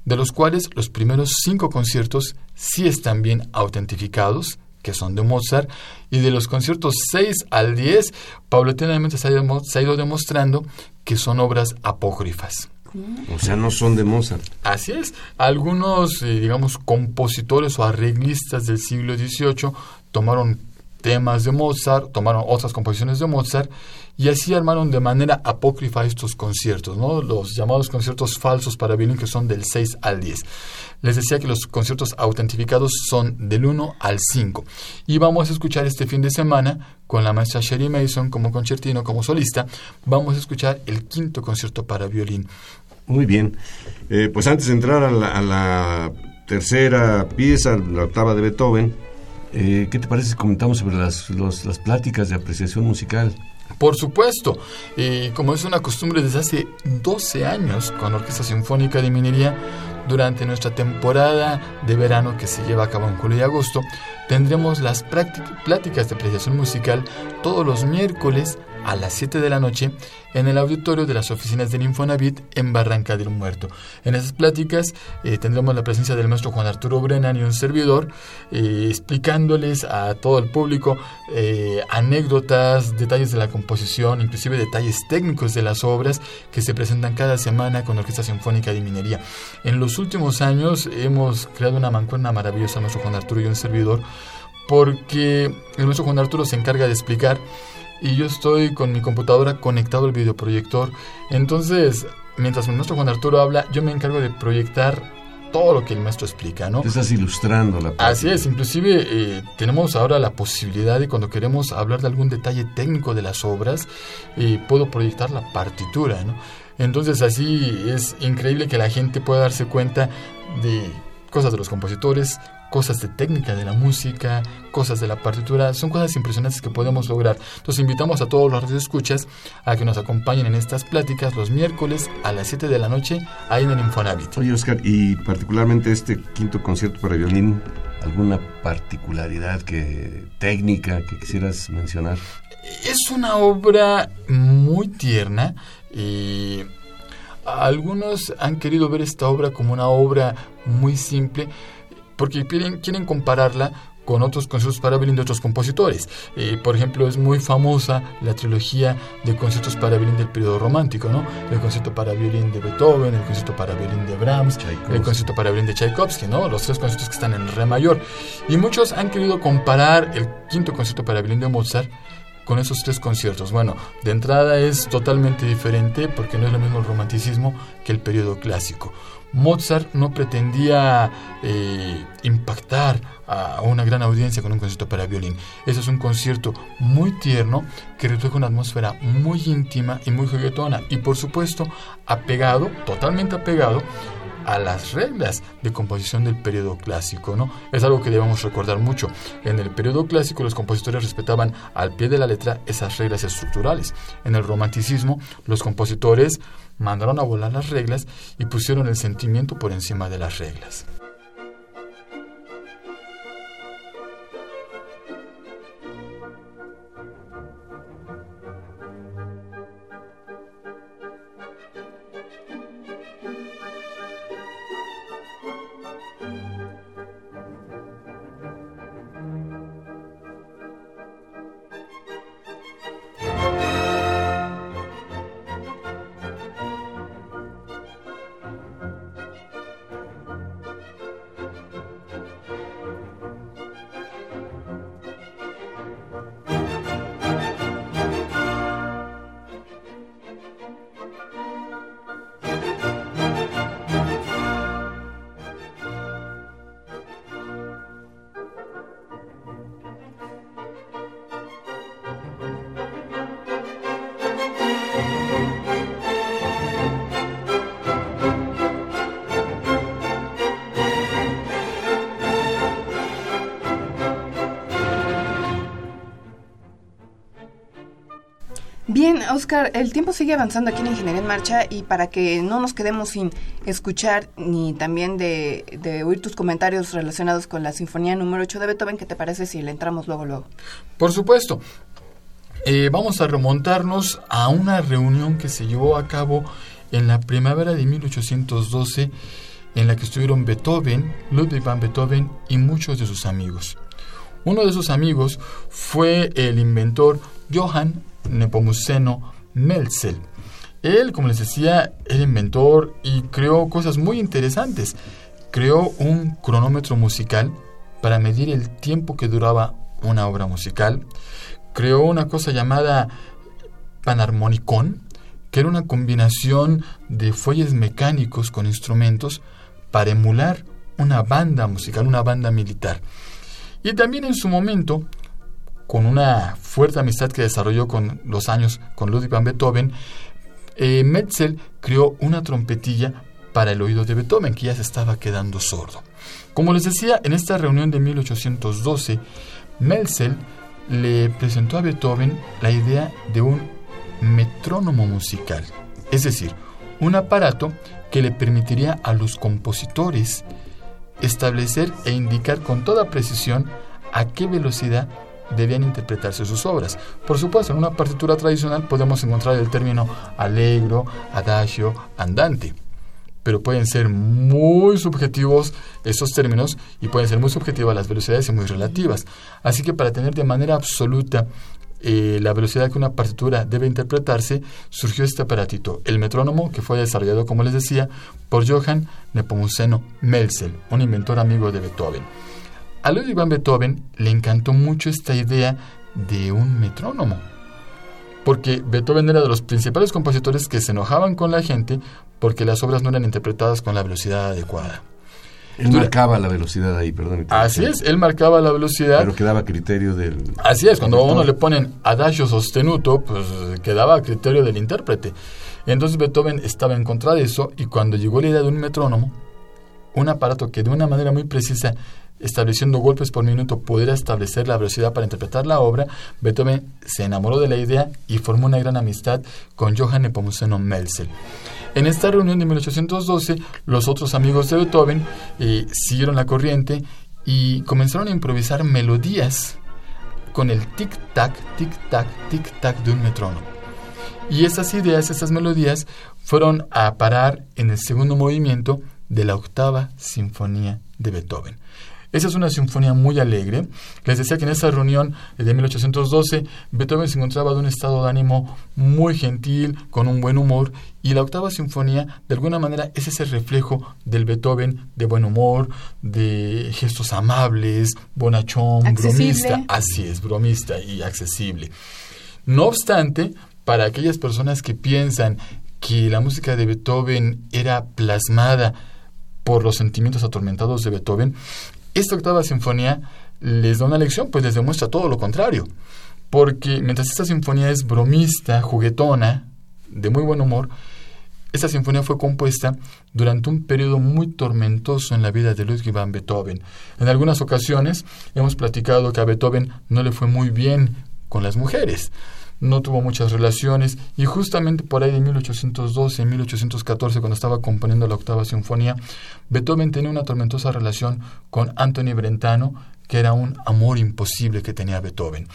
de los cuales los primeros cinco conciertos sí están bien autentificados, que son de Mozart, y de los conciertos 6 al 10, paulatinamente se ha ido demostrando que son obras apócrifas. O sea, no son de Mozart. Así es. Algunos, eh, digamos, compositores o arreglistas del siglo XVIII tomaron temas de Mozart, tomaron otras composiciones de Mozart y así armaron de manera apócrifa estos conciertos, ¿no? los llamados conciertos falsos para violín que son del 6 al 10. Les decía que los conciertos autentificados son del 1 al 5. Y vamos a escuchar este fin de semana con la maestra Sherry Mason como concertino, como solista, vamos a escuchar el quinto concierto para violín. Muy bien. Eh, pues antes de entrar a la, tercera pieza, la octava de Beethoven, eh, ¿qué te parece si comentamos sobre las, las pláticas de apreciación musical? Por supuesto, y como es una costumbre desde hace 12 años con la Orquesta Sinfónica de Minería, durante nuestra temporada de verano que se lleva a cabo en julio y agosto, tendremos las pláticas de apreciación musical todos los miércoles a las 7 de la noche en el auditorio de las oficinas del Infonavit en Barranca del Muerto. En esas pláticas eh, tendremos la presencia del maestro Juan Arturo Brennan y un servidor eh, explicándoles a todo el público eh, anécdotas, detalles de la composición, inclusive detalles técnicos de las obras que se presentan cada semana con Orquesta Sinfónica de Minería. En los últimos años hemos creado una mancuerna maravillosa, nuestro Juan Arturo y un servidor, porque el maestro Juan Arturo se encarga de explicar y yo estoy con mi computadora conectado al videoproyector. Entonces, mientras el maestro Juan Arturo habla, yo me encargo de proyectar todo lo que el maestro explica, ¿no? estás ilustrando la Así es, inclusive eh, tenemos ahora la posibilidad de cuando queremos hablar de algún detalle técnico de las obras, eh, puedo proyectar la partitura, ¿no? Entonces así es increíble que la gente pueda darse cuenta de cosas de los compositores, cosas de técnica de la música, cosas de la partitura, son cosas impresionantes que podemos lograr. Entonces invitamos a todos los escuchas a que nos acompañen en estas pláticas los miércoles a las 7 de la noche ahí en el Infonavit. Oye Oscar, y particularmente este quinto concierto para violín, ¿alguna particularidad que técnica que quisieras mencionar? Es una obra muy tierna y algunos han querido ver esta obra como una obra muy simple, porque quieren, quieren compararla con otros conciertos para violín de otros compositores. Eh, por ejemplo, es muy famosa la trilogía de conciertos para violín del periodo romántico, ¿no? El concierto para violín de Beethoven, el concierto para violín de Brahms, el concierto para violín de Tchaikovsky, ¿no? Los tres conciertos que están en re mayor. Y muchos han querido comparar el quinto concierto para violín de Mozart con esos tres conciertos. Bueno, de entrada es totalmente diferente porque no es lo mismo el romanticismo que el periodo clásico. Mozart no pretendía eh, impactar a una gran audiencia con un concierto para violín. Ese es un concierto muy tierno que refleja una atmósfera muy íntima y muy juguetona y por supuesto apegado, totalmente apegado a las reglas de composición del periodo clásico, ¿no? Es algo que debemos recordar mucho. En el periodo clásico los compositores respetaban al pie de la letra esas reglas estructurales. En el romanticismo los compositores mandaron a volar las reglas y pusieron el sentimiento por encima de las reglas. El tiempo sigue avanzando aquí en Ingeniería en Marcha y para que no nos quedemos sin escuchar ni también de, oír tus comentarios relacionados con la Sinfonía número 8 de Beethoven, ¿qué te parece si le entramos luego, luego? Por supuesto. Eh, vamos a remontarnos a una reunión que se llevó a cabo en la primavera de 1812 en la que estuvieron Beethoven, Ludwig van Beethoven y muchos de sus amigos. Uno de sus amigos fue el inventor Johann Nepomuceno Melzel. Él, como les decía, era inventor y creó cosas muy interesantes. Creó un cronómetro musical para medir el tiempo que duraba una obra musical. Creó una cosa llamada panarmonicón, que era una combinación de fuelles mecánicos con instrumentos para emular una banda musical, una banda militar. Y también en su momento, con una fuerte amistad que desarrolló con los años con Ludwig van Beethoven, eh, Metzel creó una trompetilla para el oído de Beethoven, que ya se estaba quedando sordo. Como les decía, en esta reunión de 1812, Metzel le presentó a Beethoven la idea de un metrónomo musical, es decir, un aparato que le permitiría a los compositores establecer e indicar con toda precisión a qué velocidad debían interpretarse sus obras. Por supuesto, en una partitura tradicional podemos encontrar el término allegro, adagio, andante, pero pueden ser muy subjetivos esos términos y pueden ser muy subjetivas las velocidades y muy relativas. Así que para tener de manera absoluta eh, la velocidad que una partitura debe interpretarse, surgió este aparatito, el metrónomo, que fue desarrollado, como les decía, por Johann Nepomuceno Melzel, un inventor amigo de Beethoven. A Ludwig van Beethoven le encantó mucho esta idea de un metrónomo, porque Beethoven era de los principales compositores que se enojaban con la gente porque las obras no eran interpretadas con la velocidad adecuada. Él marcaba la velocidad ahí, perdón. Así es, él marcaba la velocidad. Pero quedaba a criterio del... Así es, cuando a uno le ponen adagio sostenuto, pues quedaba a criterio del intérprete. Entonces Beethoven estaba en contra de eso y cuando llegó la idea de un metrónomo, un aparato que de una manera muy precisa estableciendo golpes por minuto, pudiera establecer la velocidad para interpretar la obra, Beethoven se enamoró de la idea y formó una gran amistad con Johann Nepomuceno Melzel. En esta reunión de 1812, los otros amigos de Beethoven eh, siguieron la corriente y comenzaron a improvisar melodías con el tic-tac, tic-tac, tic-tac de un metrónomo. Y esas ideas, esas melodías, fueron a parar en el segundo movimiento de la octava sinfonía de Beethoven. Esa es una sinfonía muy alegre. Les decía que en esa reunión de 1812 Beethoven se encontraba de un estado de ánimo muy gentil, con un buen humor, y la octava sinfonía de alguna manera es ese reflejo del Beethoven de buen humor, de gestos amables, bonachón, bromista. Así es, bromista y accesible. No obstante, para aquellas personas que piensan que la música de Beethoven era plasmada por los sentimientos atormentados de Beethoven, esta octava sinfonía les da una lección, pues les demuestra todo lo contrario. Porque mientras esta sinfonía es bromista, juguetona, de muy buen humor, esta sinfonía fue compuesta durante un periodo muy tormentoso en la vida de Ludwig van Beethoven. En algunas ocasiones hemos platicado que a Beethoven no le fue muy bien con las mujeres no tuvo muchas relaciones y justamente por ahí de 1812, 1814, cuando estaba componiendo la octava sinfonía, Beethoven tenía una tormentosa relación con Anthony Brentano, que era un amor imposible que tenía Beethoven.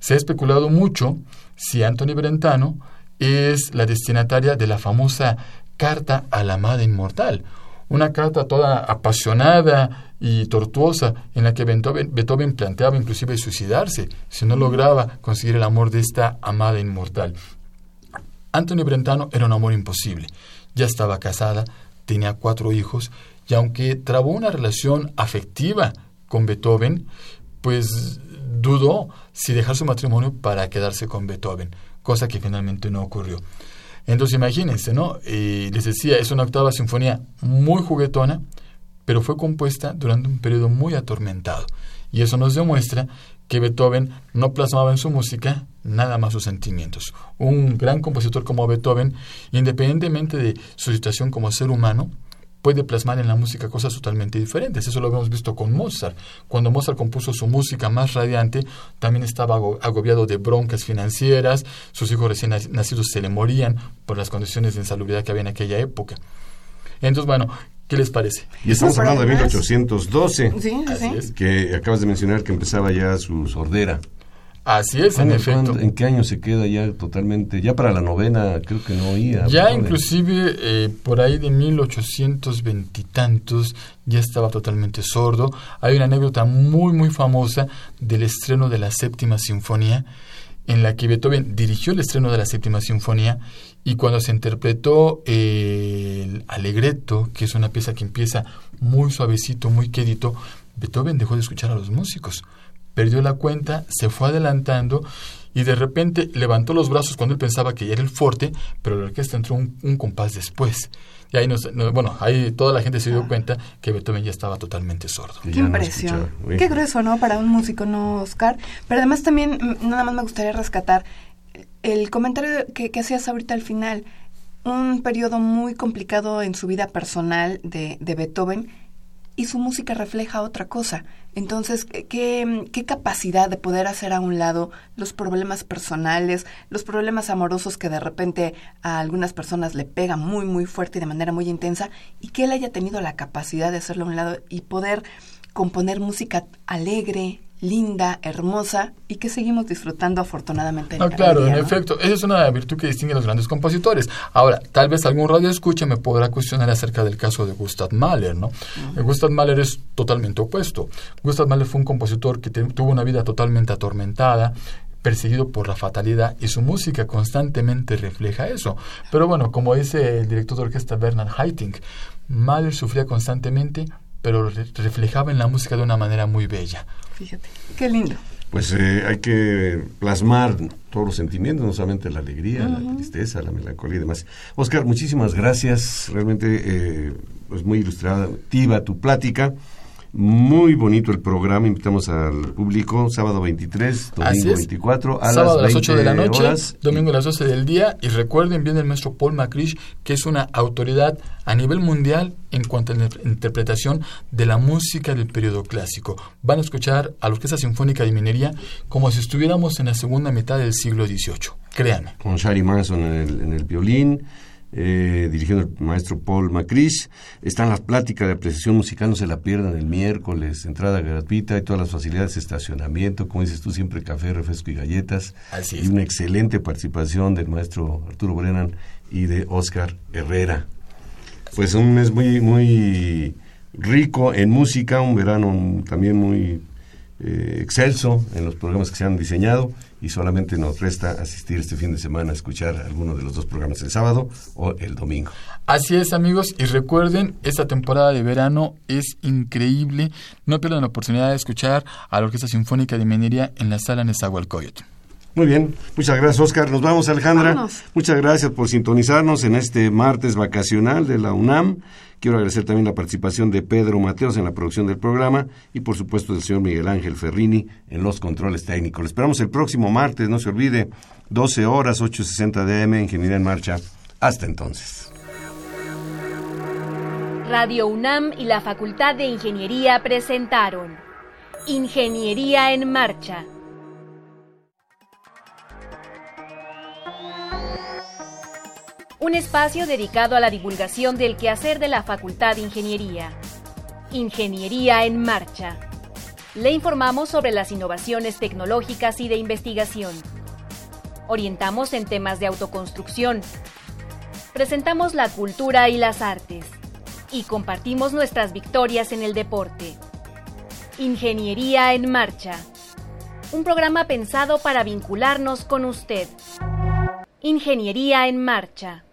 Se ha especulado mucho si Anthony Brentano es la destinataria de la famosa Carta a la Amada Inmortal, una carta toda apasionada y tortuosa en la que Beethoven, planteaba inclusive suicidarse si no lograba conseguir el amor de esta amada inmortal. Anthony Brentano era un amor imposible. Ya estaba casada, tenía cuatro hijos y aunque trabó una relación afectiva con Beethoven, pues dudó si dejar su matrimonio para quedarse con Beethoven, cosa que finalmente no ocurrió. Entonces imagínense, ¿no? Eh, les decía, es una octava sinfonía muy juguetona, pero fue compuesta durante un periodo muy atormentado. Y eso nos demuestra que Beethoven no plasmaba en su música nada más sus sentimientos. Un gran compositor como Beethoven, independientemente de su situación como ser humano, puede plasmar en la música cosas totalmente diferentes. Eso lo hemos visto con Mozart. Cuando Mozart compuso su música más radiante, también estaba agobiado de broncas financieras, sus hijos recién nacidos se le morían por las condiciones de insalubridad que había en aquella época. Entonces, bueno, ¿Qué les parece? Y estamos hablando de 1812, que acabas de mencionar que empezaba ya su sordera. Así es, en efecto. ¿En qué año se queda ya totalmente? Ya para la novena creo que no oía. Ya inclusive eh, por ahí de 1820 y tantos ya estaba totalmente sordo. Hay una anécdota muy muy famosa del estreno de la séptima sinfonía en la que Beethoven dirigió el estreno de la séptima sinfonía y cuando se interpretó el Allegretto, que es una pieza que empieza muy suavecito, muy quedito, Beethoven dejó de escuchar a los músicos perdió la cuenta, se fue adelantando y de repente levantó los brazos cuando él pensaba que ya era el fuerte, pero la orquesta entró un, compás después. Y ahí, nos, bueno, ahí toda la gente se dio ah. cuenta que Beethoven ya estaba totalmente sordo. Qué impresión. Qué grueso, ¿no? Para un músico, ¿no, Oscar? Pero además también, mm, nada más me gustaría rescatar el comentario que, que hacías ahorita al final. Un periodo muy complicado en su vida personal de, de Beethoven y su música refleja otra cosa. Entonces, ¿qué, ¿qué, capacidad de poder hacer a un lado los problemas personales, los problemas amorosos que de repente a algunas personas le pegan muy, muy fuerte y de manera muy intensa, y que él haya tenido la capacidad de hacerlo a un lado y poder componer música alegre, linda, hermosa y que seguimos disfrutando afortunadamente. Ah, claro, en efecto, esa es una virtud que distingue a los grandes compositores. Ahora, tal vez algún radio escucha me podrá cuestionar acerca del caso de Gustav Mahler, ¿no? Gustav Mahler es totalmente opuesto. Gustav Mahler fue un compositor que tuvo una vida totalmente atormentada, perseguido por la fatalidad y su música constantemente refleja eso. Pero bueno, como dice el director de orquesta Bernard Haitink, Mahler sufría constantemente pero reflejaba en la música de una manera muy bella. Fíjate, qué lindo. Pues eh, hay que plasmar todos los sentimientos, no solamente la alegría, la tristeza, la melancolía y demás. Oscar, muchísimas gracias. Realmente eh, pues muy ilustrativa tu plática. Muy bonito el programa, invitamos al público, sábado 23, domingo 24, a sábado las, 8 de la noche, domingo a las 12 del día, y recuerden bien el maestro Paul McCrish, que es una autoridad a nivel mundial en cuanto a la interpretación de la música del periodo clásico. Van a escuchar a la Orquesta Sinfónica de Minería como si estuviéramos en la segunda mitad del siglo XVIII, créanme. Con Shari Manson en el, en el violín, eh, dirigiendo el maestro Paul Macris. Están las pláticas de apreciación musical, no se la pierdan el miércoles, entrada gratuita y todas las facilidades de estacionamiento, como dices tú, siempre café, refresco y galletas. Y una excelente participación del maestro Arturo Brennan y de Oscar Herrera. Pues un mes muy, muy rico en música, un verano también muy eh, excelso en los programas que se han diseñado y solamente nos resta asistir este fin de semana a escuchar alguno de los dos programas el sábado o el domingo. Así es amigos y recuerden, esta temporada de verano es increíble, no pierdan la oportunidad de escuchar a la Orquesta Sinfónica de Minería en la sala Nezahualcóyotl. Muy bien, muchas gracias Oscar. Nos vamos Alejandra. Muchas gracias por sintonizarnos en este martes vacacional de la UNAM. Quiero agradecer también la participación de Pedro Mateos en la producción del programa y por supuesto del señor Miguel Ángel Ferrini en los controles técnicos. Le esperamos el próximo martes, no se olvide, 12 horas, 8.60 DM, Ingeniería en Marcha. Hasta entonces. Radio UNAM y la Facultad de Ingeniería presentaron Ingeniería en Marcha un espacio dedicado a la divulgación del quehacer de la Facultad de Ingeniería. Ingeniería en Marcha. Le informamos sobre las innovaciones tecnológicas y de investigación. Orientamos en temas de autoconstrucción. Presentamos la cultura y las artes. Y compartimos nuestras victorias en el deporte. Ingeniería en Marcha. Un programa pensado para vincularnos con usted. Ingeniería en Marcha.